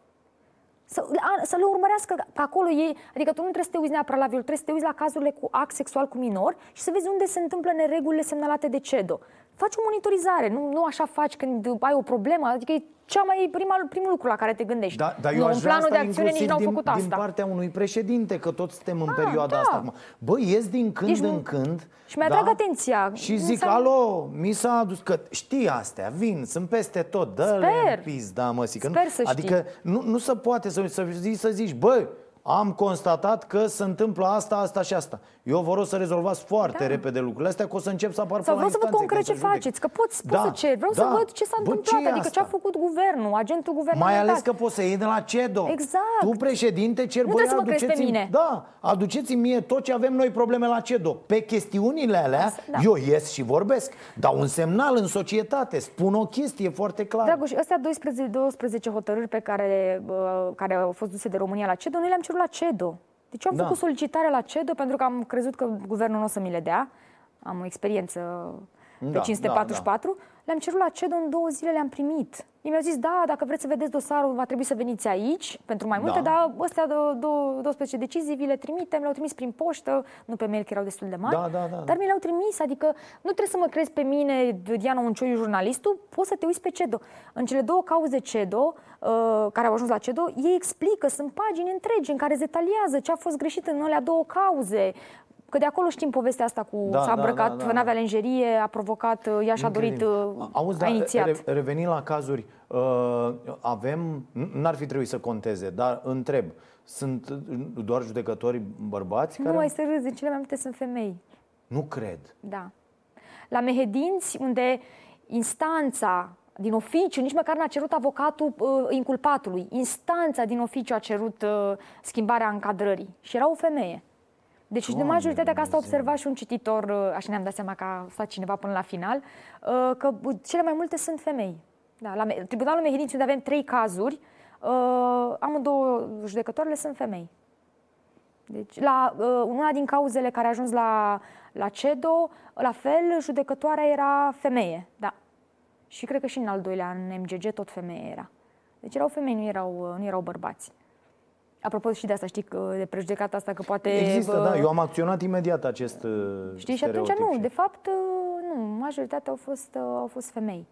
Să, să le urmărească pe acolo ei, adică tu nu trebuie să te uiți neapărat la viol, trebuie să te uiți la cazurile cu act sexual cu minor și să vezi unde se întâmplă neregulile semnalate de CEDO. Faci o monitorizare, nu, nu așa faci când ai o problemă, adică e cea mai prima, primul lucru la care te gândești. Da, dar eu nu, în planul de acțiune nici n-au făcut din, asta. din partea unui președinte, că toți suntem în A, ah, perioada da. asta. Bă, ies din când deci, în când. Și mi-atrag da? atenția. Și zic, s-a... alo, mi s-a adus, că știi astea, vin, sunt peste tot, dă-le în da, mă, zic. Sper să adică nu, nu se poate să, să, zici, să zici, bă, am constatat că se întâmplă asta, asta și asta. Eu vă rog să rezolvați foarte da. repede lucrurile astea, că o să încep să apar Sau vreau să văd concret ce faceți, că poți, da. poți să ceri. Vreau da. să văd ce s-a Bă, întâmplat, ce adică asta? ce a făcut guvernul, agentul guvernamental. Mai ales că poți să iei de la CEDO. Exact. Tu, președinte, cer, băi, aduceți mine. Da, aduceți mie tot ce avem noi probleme la CEDO. Pe chestiunile alea, asta, da. eu ies și vorbesc. Dau un semnal în societate, spun o chestie foarte clară. Dragoș, astea 12, 12 hotărâri pe care, care au fost duse de România la CEDO, noi le-am cerut la CEDO. Deci eu am da. făcut solicitare la CEDO pentru că am crezut că guvernul nu o să mi le dea. Am o experiență pe da, 544. Da, da. Le-am cerut la CEDO în două zile, le-am primit. Ei mi-au zis, da, dacă vreți să vedeți dosarul, va trebui să veniți aici pentru mai multe, da. dar astea 12 decizii vi le trimitem, le-au trimis prin poștă, nu pe mail, că erau destul de mari, da, da, da, dar mi le-au trimis, adică nu trebuie să mă crezi pe mine, Diana Uncioiu, jurnalistul, poți să te uiți pe CEDO. În cele două cauze CEDO, uh, care au ajuns la CEDO, ei explică, sunt pagini întregi în care se detaliază ce a fost greșit în alea două cauze, Că de acolo știm povestea asta cu da, s-a da, îmbrăcat, da, da, da. n-avea lenjerie, a provocat, uh, ea și-a dorit, uh, Auzi, a inițiat. Re- revenind la cazuri, uh, avem, n-ar fi trebuit să conteze, dar întreb, sunt doar judecători bărbați? Nu, care... ai să râzi, cele mai multe sunt femei. Nu cred. Da. La Mehedinți, unde instanța din oficiu, nici măcar n-a cerut avocatul uh, inculpatului. Instanța din oficiu a cerut uh, schimbarea încadrării și era o femeie. Deci Doamne de majoritatea, că asta a observat și un cititor, uh, așa ne-am dat seama că a stat cineva până la final, uh, că cele mai multe sunt femei. Da, la Tribunalul Mehedinți, unde avem trei cazuri, uh, amândouă judecătoarele sunt femei. Deci, la una din cauzele care a ajuns la, la CEDO, la fel, judecătoarea era femeie, da. Și cred că și în al doilea, în MGG, tot femeie era. Deci erau femei, nu erau, nu erau bărbați. Apropo și de asta, știi, de prejudecata asta că poate... Există, bă... da, eu am acționat imediat acest Știi, și atunci nu, de fapt, nu, majoritatea au fost, au fost femei.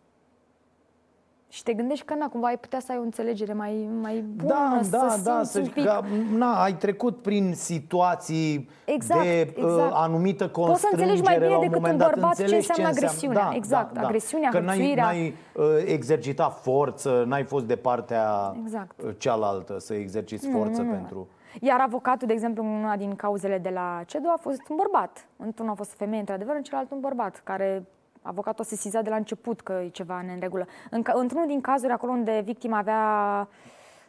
Și te gândești că, na, cumva ai putea să ai o înțelegere mai, mai bună, da, să da, da, să pic... că, na, ai trecut prin situații exact, de exact. Uh, anumită constrângere Poți să înțelegi mai bine decât un bărbat ce înseamnă agresiunea. Da, exact, da, da. agresiunea, Că n-ai, n-ai uh, exercitat forță, n-ai fost de partea exact. Uh, cealaltă să exerciți forță mm, pentru... Iar avocatul, de exemplu, în una din cauzele de la CEDO a fost un bărbat. Într-unul a fost femeie, într-adevăr, în celălalt un bărbat, care avocatul se siza de la început că e ceva în regulă. În, într-unul din cazuri, acolo unde victima avea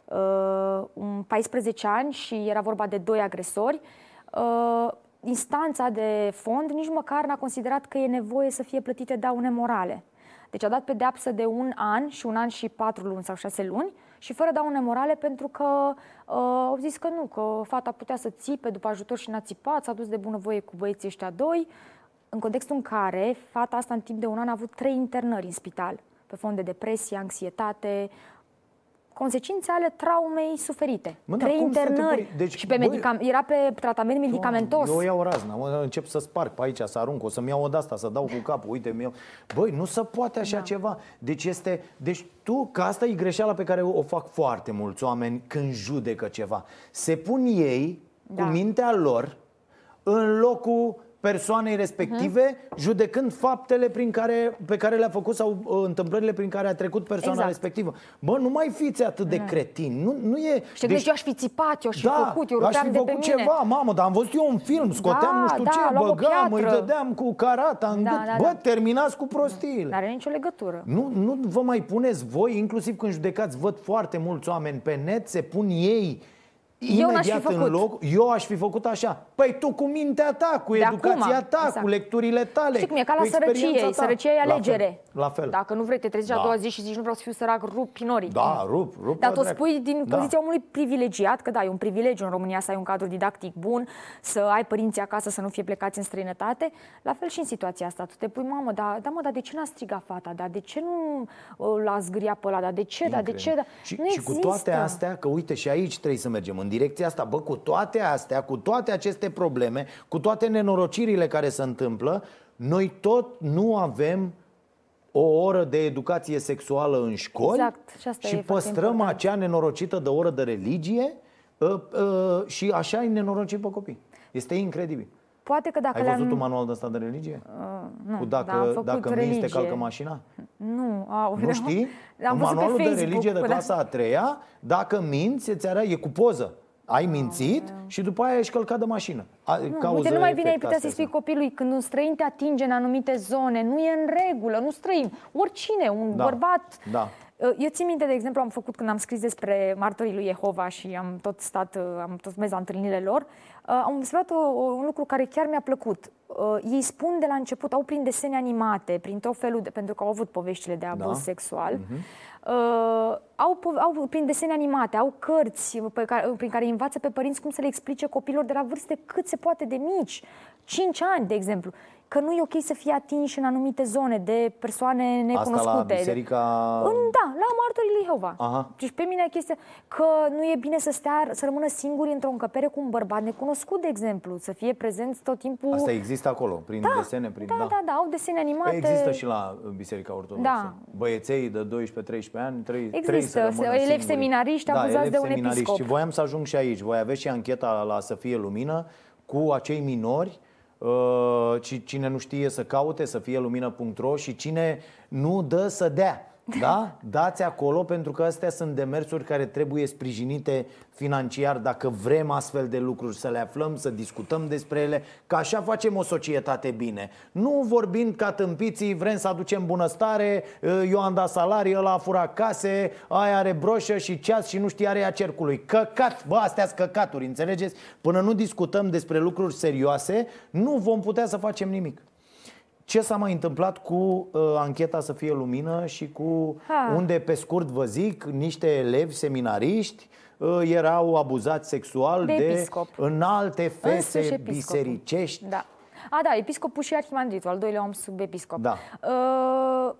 uh, un 14 ani și era vorba de doi agresori. Uh, instanța de fond nici măcar n-a considerat că e nevoie să fie plătite daune morale. Deci a dat pedeapsă de un an și un an și patru luni sau șase luni și fără daune morale pentru că uh, au zis că nu, că fata putea să țipe după ajutor și n-a țipat, s-a dus de bunăvoie cu băieții ăștia doi, în contextul în care fata asta în timp de un an a avut trei internări în spital pe fond de depresie, anxietate, consecințe ale traumei suferite. Mă, Trei internări deci, și pe băi, medicam- era pe tratament medicamentos. Eu iau razna, mă, încep să sparg pe aici, să arunc, o să-mi iau o asta, să dau cu capul, uite, mi Băi, nu se poate așa da. ceva. Deci este, deci tu, că asta e greșeala pe care o fac foarte mulți oameni când judecă ceva. Se pun ei da. cu mintea lor în locul persoanei respective, uh-huh. judecând faptele prin care, pe care le-a făcut sau uh, întâmplările prin care a trecut persoana exact. respectivă. Bă, nu mai fiți atât de cretini. Nu, nu e... Și deci, eu aș fi țipat, eu aș fi da, făcut, eu aș fi de făcut pe ceva, mine. mamă, dar am văzut eu un film, scoteam da, nu știu da, ce, băgam, îi dădeam cu carata în da, gât. Da, Bă, da. terminați cu prostiile. Nu are nicio legătură. Nu, nu vă mai puneți voi, inclusiv când judecați, văd foarte mulți oameni pe net, se pun ei eu n-aș fi făcut. în loc, eu aș fi făcut așa. Păi tu cu mintea ta, cu de educația acum, ta, exact. cu lecturile tale. Știi cum e, ca la sărăcie, sărăcie e alegere. La fel, la fel. Dacă nu vrei, te trezi da. a doua zi și zici nu vreau să fiu sărac, rup pinorii. Da, rup, rup. Dar tu spui din da. poziția omului privilegiat, că da, e un privilegiu în România să ai un cadru didactic bun, să ai părinții acasă, să nu fie plecați în străinătate. La fel și în situația asta. Tu te pui, mamă, da, da mă, dar de ce n-a strigat fata? Dar de ce nu uh, l-a zgâria pe ăla? Dar de ce? Dar de ce? Da? Și, nu și cu toate astea, că uite și aici trebuie să mergem în direcția asta, bă, cu toate astea, cu toate aceste probleme, cu toate nenorocirile care se întâmplă, noi tot nu avem o oră de educație sexuală în școli exact. și, asta și păstrăm important. acea nenorocită de oră de religie uh, uh, și așa îi nenorocim pe copii. Este incredibil. Poate că dacă Ai văzut un manual de ăsta de religie? Uh, nu, Cu dacă, dacă minți te calcă mașina? Nu, au, Nu știi? Am Manualul de religie de clasa a treia, dacă minți, îți arată, e cu poză ai mințit oh, și după aia ești călcat de mașină. A, nu, uite, nu mai bine ai putea să-i spui copilului când un străin te atinge în anumite zone, nu e în regulă, nu străin, oricine, un da, bărbat. Da. Eu țin minte, de exemplu, am făcut când am scris despre martorii lui Jehova și am tot stat, am tot mers la întâlnirile lor, am observat o, un lucru care chiar mi-a plăcut. Ei spun de la început, au prin desene animate, prin tot felul de, pentru că au avut poveștile de abuz da. sexual, uh-huh uh, au, au prin desene animate, au cărți pe care, prin care învață pe părinți cum să le explice copilor de la vârste cât se poate de mici, 5 ani, de exemplu că nu e ok să fie atinși în anumite zone de persoane necunoscute. Asta la biserica... În, da, la martorii lui Jehova. Aha. Deci pe mine chestia că nu e bine să stea, să rămână singuri într-o încăpere cu un bărbat necunoscut, de exemplu, să fie prezenți tot timpul. Asta există acolo, prin da, desene, prin da, da, da, da, au desene animate. Păi există și la Biserica Ortodoxă. Da. Băieței de 12-13 ani, 3 Există, să elevi singuri. seminariști da, abuzați de un episcop. Și voiam să ajung și aici. Voi aveți și ancheta la Să fie lumină cu acei minori Uh, cine nu știe să caute, să fie lumină.ro și cine nu dă să dea. Da? Dați acolo pentru că astea sunt demersuri care trebuie sprijinite financiar dacă vrem astfel de lucruri să le aflăm, să discutăm despre ele, că așa facem o societate bine. Nu vorbind ca tâmpiții, vrem să aducem bunăstare, eu am dat salarii, ăla a furat case, aia are broșă și ceas și nu știe are a cercului. Căcat, bă, astea sunt căcaturi, înțelegeți? Până nu discutăm despre lucruri serioase, nu vom putea să facem nimic. Ce s-a mai întâmplat cu uh, ancheta Să fie lumină și cu ha. unde, pe scurt vă zic, niște elevi seminariști uh, erau abuzați sexual de, de înalte fese bisericești. Da. A, da, episcopul și arhimandritul, al doilea om sub episcop. Da. Uh,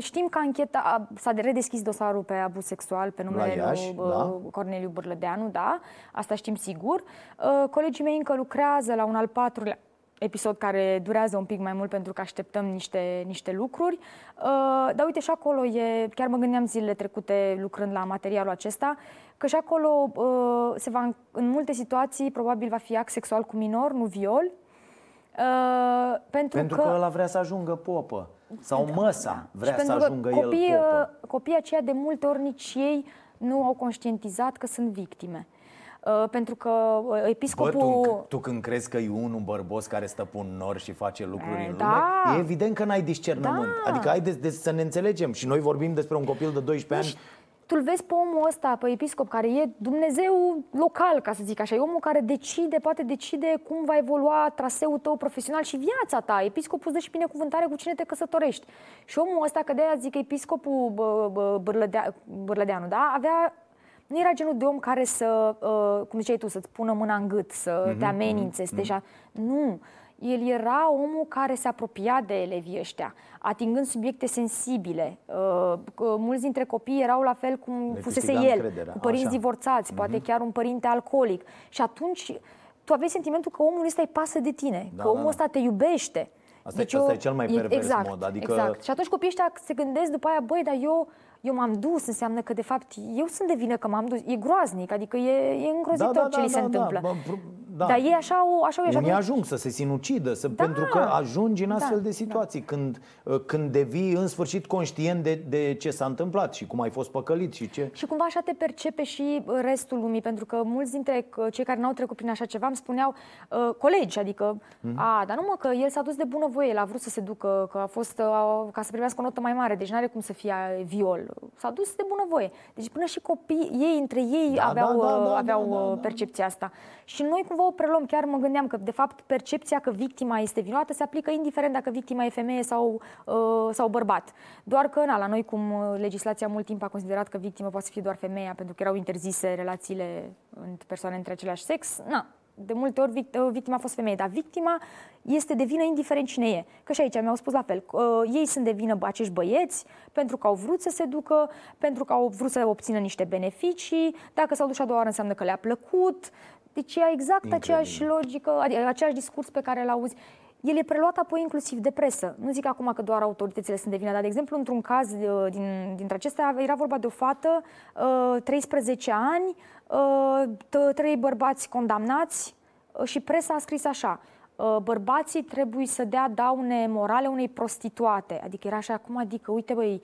Știm că ancheta s-a redeschis dosarul pe abuz sexual pe numele Iași, lui uh, da. Corneliu Bârlădeanu, da, asta știm sigur. Uh, colegii mei încă lucrează la un al patrulea episod care durează un pic mai mult pentru că așteptăm niște, niște lucruri. Uh, dar uite, și acolo e, chiar mă gândeam zilele trecute lucrând la materialul acesta, că și acolo uh, se va, în multe situații probabil va fi act sexual cu minor, nu viol. Uh, pentru, pentru că, că ăla vrea să ajungă popă. Sau pentru, măsa vrea să ajungă copii, el popă. Copiii aceia de multe ori nici ei nu au conștientizat că sunt victime. Uh, pentru că uh, episcopul... Bă, tu, tu când crezi că e unul bărbos care stă pe un nor și face lucruri e, în lume, da. e evident că n-ai discernământ. Da. Adică ai de, de, să ne înțelegem. Și noi vorbim despre un copil de 12 ani tu îl vezi pe omul ăsta, pe episcop, care e Dumnezeu local, ca să zic așa, e omul care decide, poate decide cum va evolua traseul tău profesional și viața ta. Episcopul îți dă și binecuvântare cu cine te căsătorești. Și omul ăsta, că de aia zic că episcopul Bârlădea, Bârlădeanu, da, avea nu era genul de om care să, uh, cum ziceai tu, să-ți pună mâna în gât, să mm-hmm, te amenințe, mm-hmm. să te mhm. Nu. El era omul care se apropia de elevii ăștia, atingând subiecte sensibile. Uh, mulți dintre copii erau la fel cum Le fusese el, încrederea. cu părinți Așa. divorțați, mm-hmm. poate chiar un părinte alcoolic. Și atunci tu aveai sentimentul că omul ăsta îi pasă de tine, da, că omul da. ăsta te iubește. Asta, deci asta eu, e cel mai pervers exact, mod. Adică... Exact. Și atunci copiii ăștia se gândesc după aia, băi, dar eu eu m-am dus, înseamnă că de fapt eu sunt de vină că m-am dus. E groaznic, adică e, e îngrozitor da, da, ce da, li se da, da. întâmplă. Da, da. Dar ei așa au, așa au Unii ajung să se sinucidă, să, da, pentru că ajungi în astfel da, de situații, da. când, uh, când devii în sfârșit conștient de, de ce s-a întâmplat și cum ai fost păcălit și ce... Și cumva așa te percepe și restul lumii, pentru că mulți dintre uh, cei care n-au trecut prin așa ceva îmi spuneau, uh, colegi, adică, mm-hmm. a, dar nu mă, că el s-a dus de bunăvoie, el a vrut să se ducă, că a fost, uh, ca să primească o notă mai mare, deci nu are cum să fie viol. S-a dus de bunăvoie. Deci până și copii, ei între ei da, aveau, da, da, da, aveau da, da, da. percepția asta. Și noi cumva o preluăm, chiar mă gândeam că de fapt percepția că victima este vinovată se aplică indiferent dacă victima e femeie sau, uh, sau bărbat. Doar că na, la noi cum uh, legislația mult timp a considerat că victima poate să fie doar femeia pentru că erau interzise relațiile între persoane între același sex, na, de multe ori uh, victima a fost femeie, dar victima este de vină indiferent cine e. Că și aici mi-au spus la fel, uh, ei sunt de vină acești băieți pentru că au vrut să se ducă, pentru că au vrut să obțină niște beneficii, dacă s-au dus a doua oară înseamnă că le-a plăcut, deci e exact Incredibil. aceeași logică, adică același discurs pe care îl auzi. El e preluat apoi inclusiv de presă. Nu zic acum că doar autoritățile sunt de vină, dar, de exemplu, într-un caz uh, din, dintre acestea, era vorba de o fată, 13 uh, ani, uh, trei bărbați condamnați și presa a scris așa bărbații trebuie să dea daune morale unei prostituate. Adică era așa, cum adică, uite băi,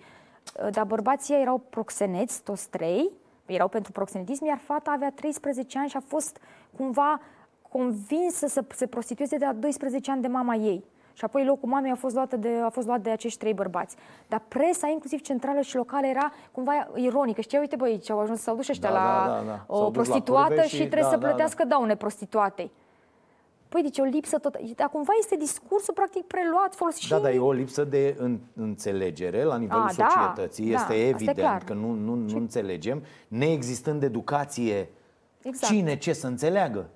dar bărbații erau proxeneți, toți trei, erau pentru proxenetism, iar fata avea 13 ani și a fost cumva convinsă să se prostitueze de la 12 ani de mama ei. Și apoi locul mamei a fost, luat de, a fost luat de acești trei bărbați. Dar presa, inclusiv centrală și locală, era cumva ironică. Știi, uite băi, ce au ajuns să au dus ăștia da, la da, da, da. o prostituată și, și trebuie da, să da, plătească da, da. daune prostituatei. Păi, deci o lipsă tot. Dar cumva este discursul practic preluat, folosit Da, dar e o lipsă de în, înțelegere la nivelul A, da, societății. Da, este da, evident că nu, nu, nu înțelegem. Neexistând educație, exact. cine ce să înțeleagă?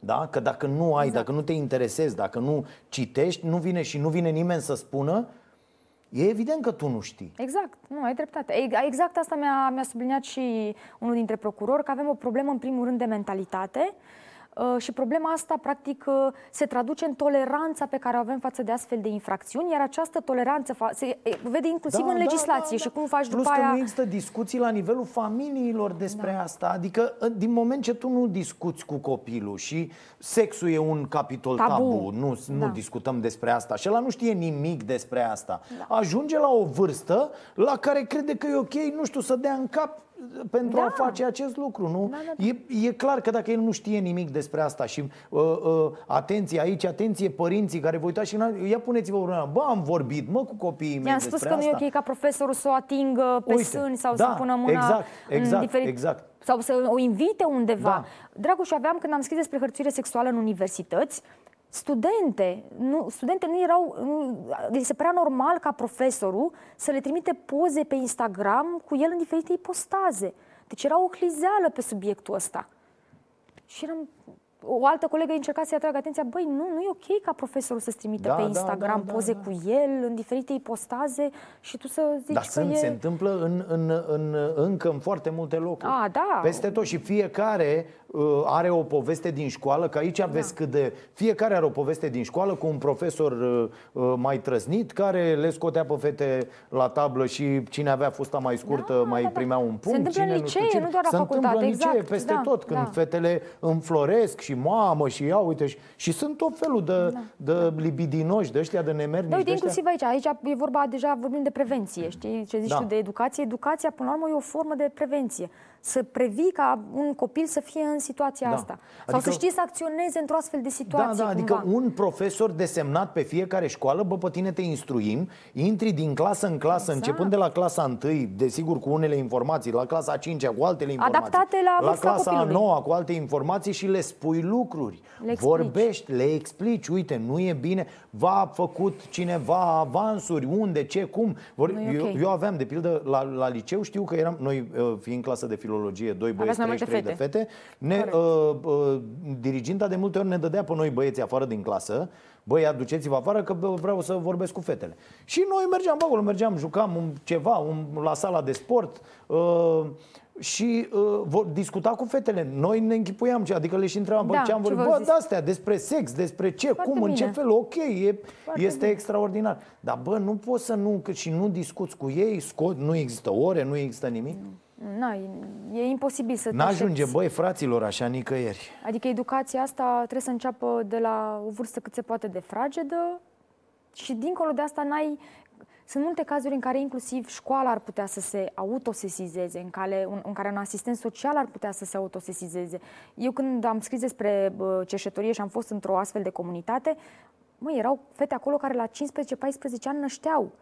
Da? Că dacă nu ai, exact. dacă nu te interesezi, dacă nu citești, nu vine și nu vine nimeni să spună E evident că tu nu știi. Exact, nu, ai dreptate. Exact asta mi-a, mi-a subliniat și unul dintre procurori, că avem o problemă în primul rând de mentalitate Uh, și problema asta, practic, uh, se traduce în toleranța pe care o avem față de astfel de infracțiuni, iar această toleranță se vede inclusiv da, în da, legislație da, da, și cum faci Plus după că aia... nu există discuții la nivelul familiilor despre da. asta. Adică, uh, din moment ce tu nu discuți cu copilul și sexul e un capitol tabu, tabu nu, nu da. discutăm despre asta și ăla nu știe nimic despre asta, da. ajunge la o vârstă la care crede că e ok, nu știu, să dea în cap pentru da. a face acest lucru, nu? Da, da, da. E, e clar că dacă el nu știe nimic despre asta și uh, uh, atenție aici, atenție părinții care vă uitați și ia puneți-vă urmă, bă, am vorbit, mă, cu copiii mei I-am spus că asta. nu e ok ca profesorul să o atingă pe Uite, sâni sau da, să pună mâna exact, exact, în diferit... exact. sau să o invite undeva. Da. Dragoș, aveam când am scris despre hărțuire sexuală în universități, studente, nu, studente nu erau, nu, deci se părea normal ca profesorul să le trimite poze pe Instagram cu el în diferite ipostaze. Deci era o clizeală pe subiectul ăsta. Și eram, o altă colegă încerca să-i atragă atenția, băi, nu, nu e ok ca profesorul să-ți trimite da, pe da, Instagram da, da, poze da, da. cu el în diferite ipostaze și tu să zici Dar că sunt, e... se întâmplă în, în, în, încă în foarte multe locuri. A, da. Peste tot și fiecare uh, are o poveste din școală, că aici aveți da. cât de... Fiecare are o poveste din școală cu un profesor uh, uh, mai trăznit care le scotea pe fete la tablă și cine avea fusta mai scurtă da, mai da, da. primea un punct. Se întâmplă cine, în licee, nu, știu, nu doar la se facultate. Se întâmplă în licee, exact, peste da, tot, când da. fetele înfloresc și mamă și ia uite și, și sunt tot felul de, da. de libidinoși, de ăștia de nemernici. Da, uite, inclusiv aici, aici e vorba deja, vorbim de prevenție, știi, ce zici da. tu de educație. Educația, până la urmă, e o formă de prevenție. Să previi ca un copil să fie în situația da. asta. Sau adică, să știe să acționeze într-o astfel de situație. Da, da, adică cumva. un profesor desemnat pe fiecare școală, bă, pe tine te instruim, intri din clasă în clasă, exact. începând de la clasa 1, desigur cu unele informații, la clasa 5 cu altele informații. Adaptate la, la clasa copilului. 9 cu alte informații și le spui lucruri. Le Vorbești, le explici, uite, nu e bine, v-a făcut cineva avansuri, unde, ce, cum. Vor, eu, okay. eu aveam, de pildă, la, la liceu, știu că eram, noi uh, fiind clasă de filologie, doi băieți, 33 de fete, ne, uh, uh, diriginta de multe ori ne dădea pe noi băieții afară din clasă, băi, aduceți-vă afară că vreau să vorbesc cu fetele. Și noi mergeam pe acolo, mergeam, jucam un, ceva un, la sala de sport, uh, și uh, discuta cu fetele. Noi ne închipuiam, adică le și întrebam, da, bă, ce am vorbit? Bă, de astea, despre sex, despre ce, Foarte cum, bine. în ce fel, ok, e, este bine. extraordinar. Dar, bă, nu poți să nu, că și nu discuți cu ei, scot, nu există ore, nu există nimic. Nu, e imposibil să N-ajunge, băi, fraților, așa nicăieri. Adică educația asta trebuie să înceapă de la o vârstă cât se poate de fragedă și dincolo de asta n-ai sunt multe cazuri în care inclusiv școala ar putea să se autosesizeze, în care un, în care un asistent social ar putea să se autosesizeze. Eu când am scris despre ceșătorie și am fost într-o astfel de comunitate, mă, erau fete acolo care la 15-14 ani nășteau.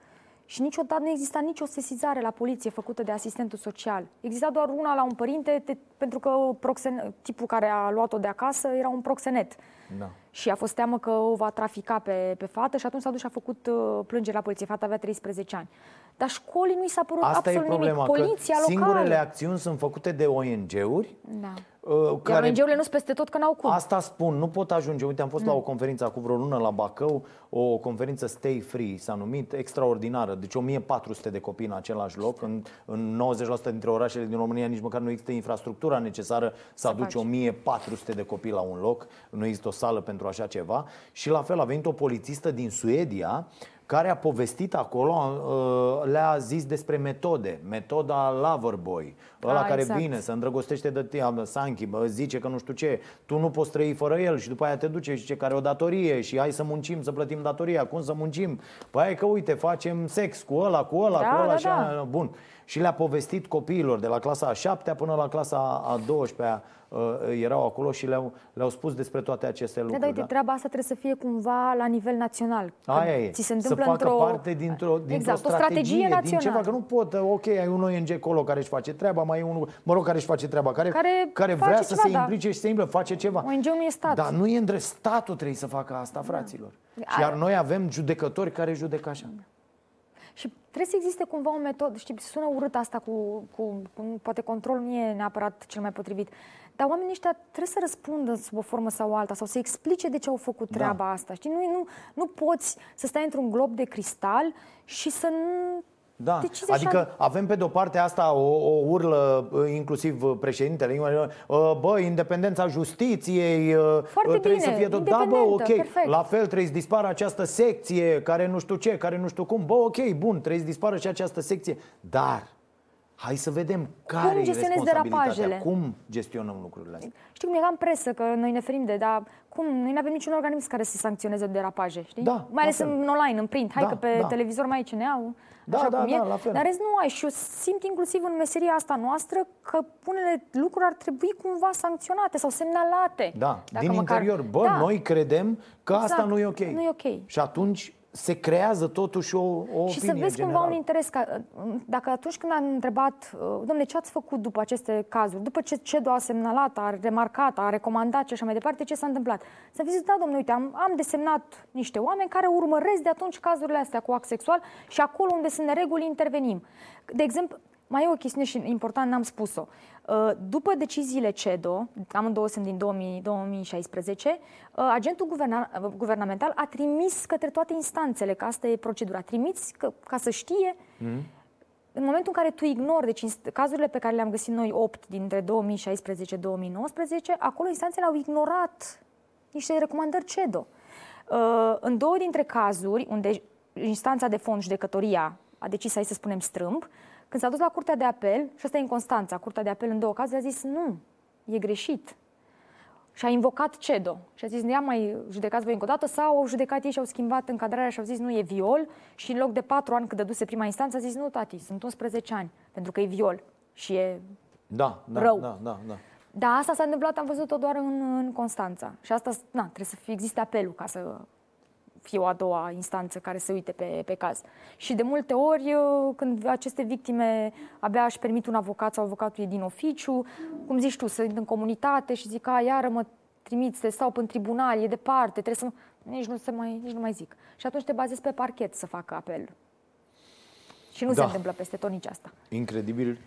Și niciodată nu exista nicio sesizare la poliție făcută de asistentul social. Exista doar una la un părinte, te, pentru că proxen, tipul care a luat-o de acasă era un proxenet. Da. Și a fost teamă că o va trafica pe, pe fată și atunci s-a dus și a făcut uh, plângere la poliție. Fata avea 13 ani. Dar școlii nu i s-a părut Asta absolut e problema, nimic. Poliția că locală. Singurele acțiuni sunt făcute de ONG-uri. Da. Uh, care... ONG-urile nu sunt peste tot că n-au cum. Asta spun, nu pot ajunge. Uite, am fost mm. la o conferință acum vreo lună la Bacău, o conferință Stay Free s-a numit, extraordinară. Deci 1400 de copii în același loc. În, în 90% dintre orașele din România nici măcar nu există infrastructura necesară să aduci 1400 de copii la un loc. Nu există o sală pentru așa ceva. Și la fel a venit o polițistă din Suedia care a povestit acolo, uh, le-a zis despre metode, metoda Loverboy, ăla a, care exact. vine, se îndrăgostește de tine, Sanchi, bă, zice că nu știu ce, tu nu poți trăi fără el și după aia te duce și zice care o datorie și hai să muncim, să plătim datoria, cum să muncim? Păi că uite, facem sex cu ăla, cu ăla, da, cu ăla da, și da. bun. Și le-a povestit copiilor de la clasa a 7 până la clasa a 12 uh, erau acolo și le-au, le-au spus despre toate aceste lucruri. Da, da, uite, treaba asta trebuie să fie cumva la nivel național. Aia e. Ți se întâmplă să facă într-o... parte dintr-o, dintr-o exact, strategie, o strategie națională. din ceva, că nu pot, ok, ai un ONG acolo care își face treaba, mai e unul, mă rog, care își face treaba, care, care, care vrea ceva, să se da. implice și să implice, face ceva. ONG-ul nu e stat. Dar nu e în drept, statul trebuie să facă asta, fraților. Da. Și iar noi avem judecători care judecă așa. Și trebuie să existe cumva o metodă, știi, sună urât asta cu, cu, cu, poate control nu e neapărat cel mai potrivit, dar oamenii ăștia trebuie să răspundă sub o formă sau alta sau să explice de ce au făcut da. treaba da. asta. Știi? Nu, nu, nu poți să stai într-un glob de cristal și să nu da, Decizi adică așa... avem pe de-o parte asta o, o urlă uh, inclusiv uh, președintele, uh, bă, independența justiției Foarte trebuie bine, să fie tot, da, bă, ok, perfect. la fel trebuie să dispară această secție care nu știu ce, care nu știu cum, bă, ok, bun, trebuie să dispară și această secție, dar Hai să vedem care cum e derapajele? Cum gestionăm lucrurile astea? Știu cum e în presă, că noi ne ferim de, dar cum? Noi nu avem niciun organism care să sancționeze derapaje, știi? Da, mai ales în online, în print. Hai da, că pe da. televizor mai e ce ne au, da, așa da, cum da, e. La fel. Dar rest nu ai. Și eu simt inclusiv în meseria asta noastră că unele lucruri ar trebui cumva sancționate sau semnalate. Da, din măcar... interior. Bă, da. noi credem că exact. asta nu e ok. Nu e ok. Și atunci se creează totuși o, o opinie Și să vezi general. cumva un interes. Ca, dacă atunci când am întrebat, uh, domne, ce ați făcut după aceste cazuri? După ce CEDO a semnalat, a remarcat, a recomandat și așa mai departe, ce s-a întâmplat? Să fi zis, da, domnule, uite, am, am desemnat niște oameni care urmăresc de atunci cazurile astea cu act sexual și acolo unde sunt nereguli intervenim. De exemplu, mai e o chestiune și important, n-am spus-o. Uh, după deciziile CEDO, amândouă sunt din 2000, 2016, uh, agentul guverna, uh, guvernamental a trimis către toate instanțele, că asta e procedura, trimis că, ca să știe mm. În momentul în care tu ignori, deci cazurile pe care le-am găsit noi, 8 dintre 2016-2019, acolo instanțele au ignorat niște recomandări CEDO. În două dintre cazuri, unde instanța de fond, judecătoria, a decis, hai să spunem, strâmb, când s-a dus la Curtea de Apel, și asta e în Constanța, Curtea de Apel în două cazuri, a zis nu, e greșit. Și a invocat CEDO. Și a zis, nu mai judecați voi încă o dată sau au judecat ei și au schimbat încadrarea și au zis, nu, e viol. Și în loc de patru ani cât dăduse prima instanță, a zis, nu, tati, sunt 11 ani, pentru că e viol și e Da, da, rău. da, da, da. Da, asta s-a întâmplat, am văzut-o doar în, în Constanța. Și asta, na, trebuie să fie, existe apelul ca să fie o a doua instanță care să uite pe, pe caz. Și de multe ori, când aceste victime abia își permit un avocat sau avocatul e din oficiu, cum zici tu, sunt în comunitate și zic, a, iară mă trimiți, te stau pe în tribunal, e departe, trebuie să mă... Nici nu, se mai, nici nu mai zic. Și atunci te bazezi pe parchet să facă apel. Și nu da. se întâmplă peste tot nici asta. Incredibil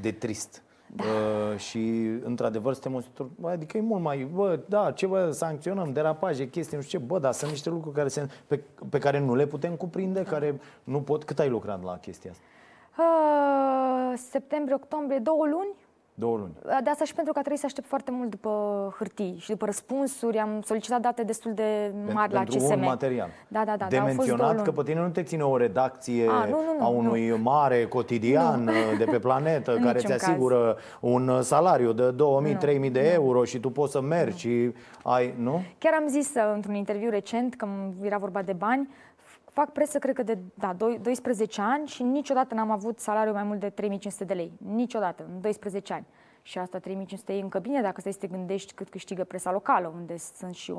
de trist. Da. Uh, și într-adevăr suntem un sector, bă, adică e mult mai, bă, da, ce bă, sancționăm, derapaje, chestii, nu știu ce, bă, dar sunt niște lucruri care se, pe, pe care nu le putem cuprinde, da. care nu pot, cât ai lucrat la chestia asta? Uh, septembrie, octombrie, două luni Două luni. De asta și pentru că a trebuit să aștept foarte mult după hârtii și după răspunsuri. Am solicitat date destul de mari pentru la CSM. un material. Da, da, da. De da, menționat că pe tine nu te ține o redacție a, nu, nu, nu, a unui nu. mare cotidian nu. de pe planetă care ți asigură caz. un salariu de 2000-3000 de euro și tu poți să mergi nu. și ai, nu? Chiar am zis uh, într-un interviu recent, că era vorba de bani, fac presă, cred că de da, 12 ani și niciodată n-am avut salariu mai mult de 3500 de lei. Niciodată, în 12 ani. Și asta 3500 e încă bine dacă stai să te gândești cât câștigă presa locală, unde sunt și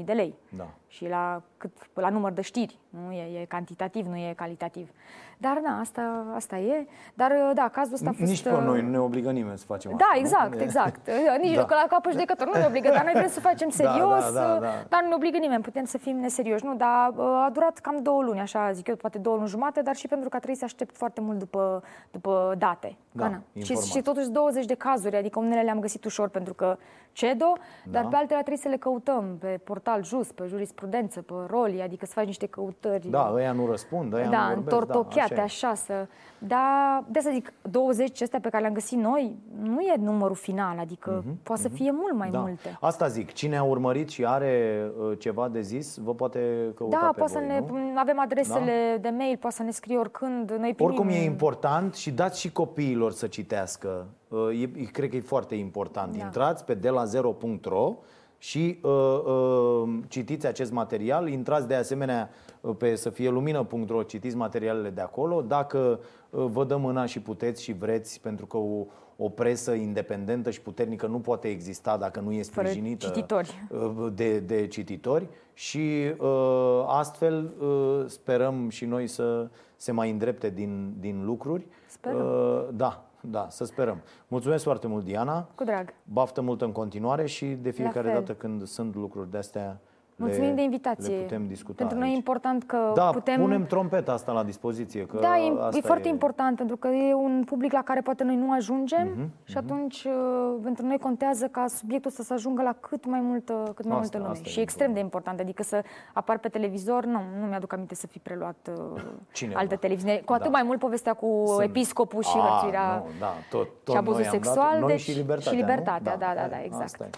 1800-2000 de lei. Da. Și la, cât, la număr de știri. Nu e, e cantitativ, nu e calitativ. Dar da, asta, asta e. Dar da, cazul ăsta a fost... Nici pe noi nu ne obligă nimeni să facem da, asta. exact, nu? exact. Nici da. la capul judecător nu ne obligă, dar noi vrem să facem da, serios, da, da, da, da. dar nu ne obligă nimeni, putem să fim neserioși. Nu, dar a durat cam două luni, așa zic eu, poate două luni jumate, dar și pentru că a trebuit să aștept foarte mult după, după date. Da, și, și totuși 20 de cazuri, adică unele le-am găsit ușor pentru că CEDO, da. dar pe altele trebuie să le căutăm pe portal just, pe jurisprudență, pe roli, adică să faci niște căutări. Da, ăia nu răspund, ăia da, nu vorbesc, întortocheate, da, așa, așa să... Dar, de să zic, 20 astea pe care le-am găsit noi, nu e numărul final, adică uh-huh, poate uh-huh. să fie mult mai da. multe. Asta zic, cine a urmărit și are uh, ceva de zis, vă poate căuta Da, pe poate voi, să ne, nu? avem adresele da? de mail, poate să ne scrie oricând. Noi primim... Oricum e important și dați și copiilor să citească. Uh, e, cred că e foarte important. Da. Intrați pe de la 0.ro și uh, uh, citiți acest material. Intrați de asemenea uh, pe să fie lumină.ro, citiți materialele de acolo. Dacă uh, vă dăm mâna și puteți și vreți, pentru că o, o presă independentă și puternică nu poate exista dacă nu e sprijinită cititori. Uh, de, de cititori și uh, astfel uh, sperăm și noi să se mai îndrepte din, din lucruri. Sperăm. Uh, da, da, să sperăm. Mulțumesc foarte mult, Diana. Cu drag. Baftă mult în continuare și de fiecare dată când sunt lucruri de astea Mulțumim le, de invitație. Le putem discuta Pentru aici. noi e important că da, putem... punem trompeta asta la dispoziție. Că da, e, asta e foarte e... important pentru că e un public la care poate noi nu ajungem uh-huh, și uh-huh. atunci uh, pentru noi contează ca subiectul să, să ajungă la cât mai multă, cât mai asta, multă lume. Și e extrem de important. Adică să apar pe televizor, nu, nu mi-aduc aminte să fi preluat uh, Cineva. alte televiziuni. Cu atât da. mai mult povestea cu Sunt... episcopul și A, hărțuirea nu, da, tot, tot și abuzul sexual. Dat, noi deci, și libertatea, și libertatea nu? da, da, da, da, exact. Asta e.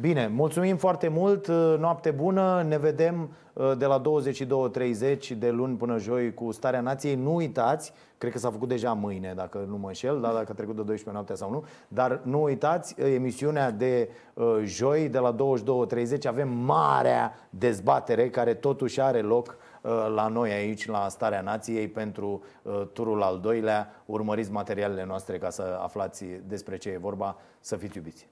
Bine, mulțumim foarte mult, noapte bună, ne vedem de la 22.30 de luni până joi cu Starea Nației. Nu uitați, cred că s-a făcut deja mâine, dacă nu mă înșel, da, dacă a trecut de 12 noaptea sau nu, dar nu uitați, emisiunea de uh, joi de la 22.30 avem marea dezbatere care totuși are loc uh, la noi aici, la Starea Nației, pentru uh, turul al doilea. Urmăriți materialele noastre ca să aflați despre ce e vorba, să fiți iubiți.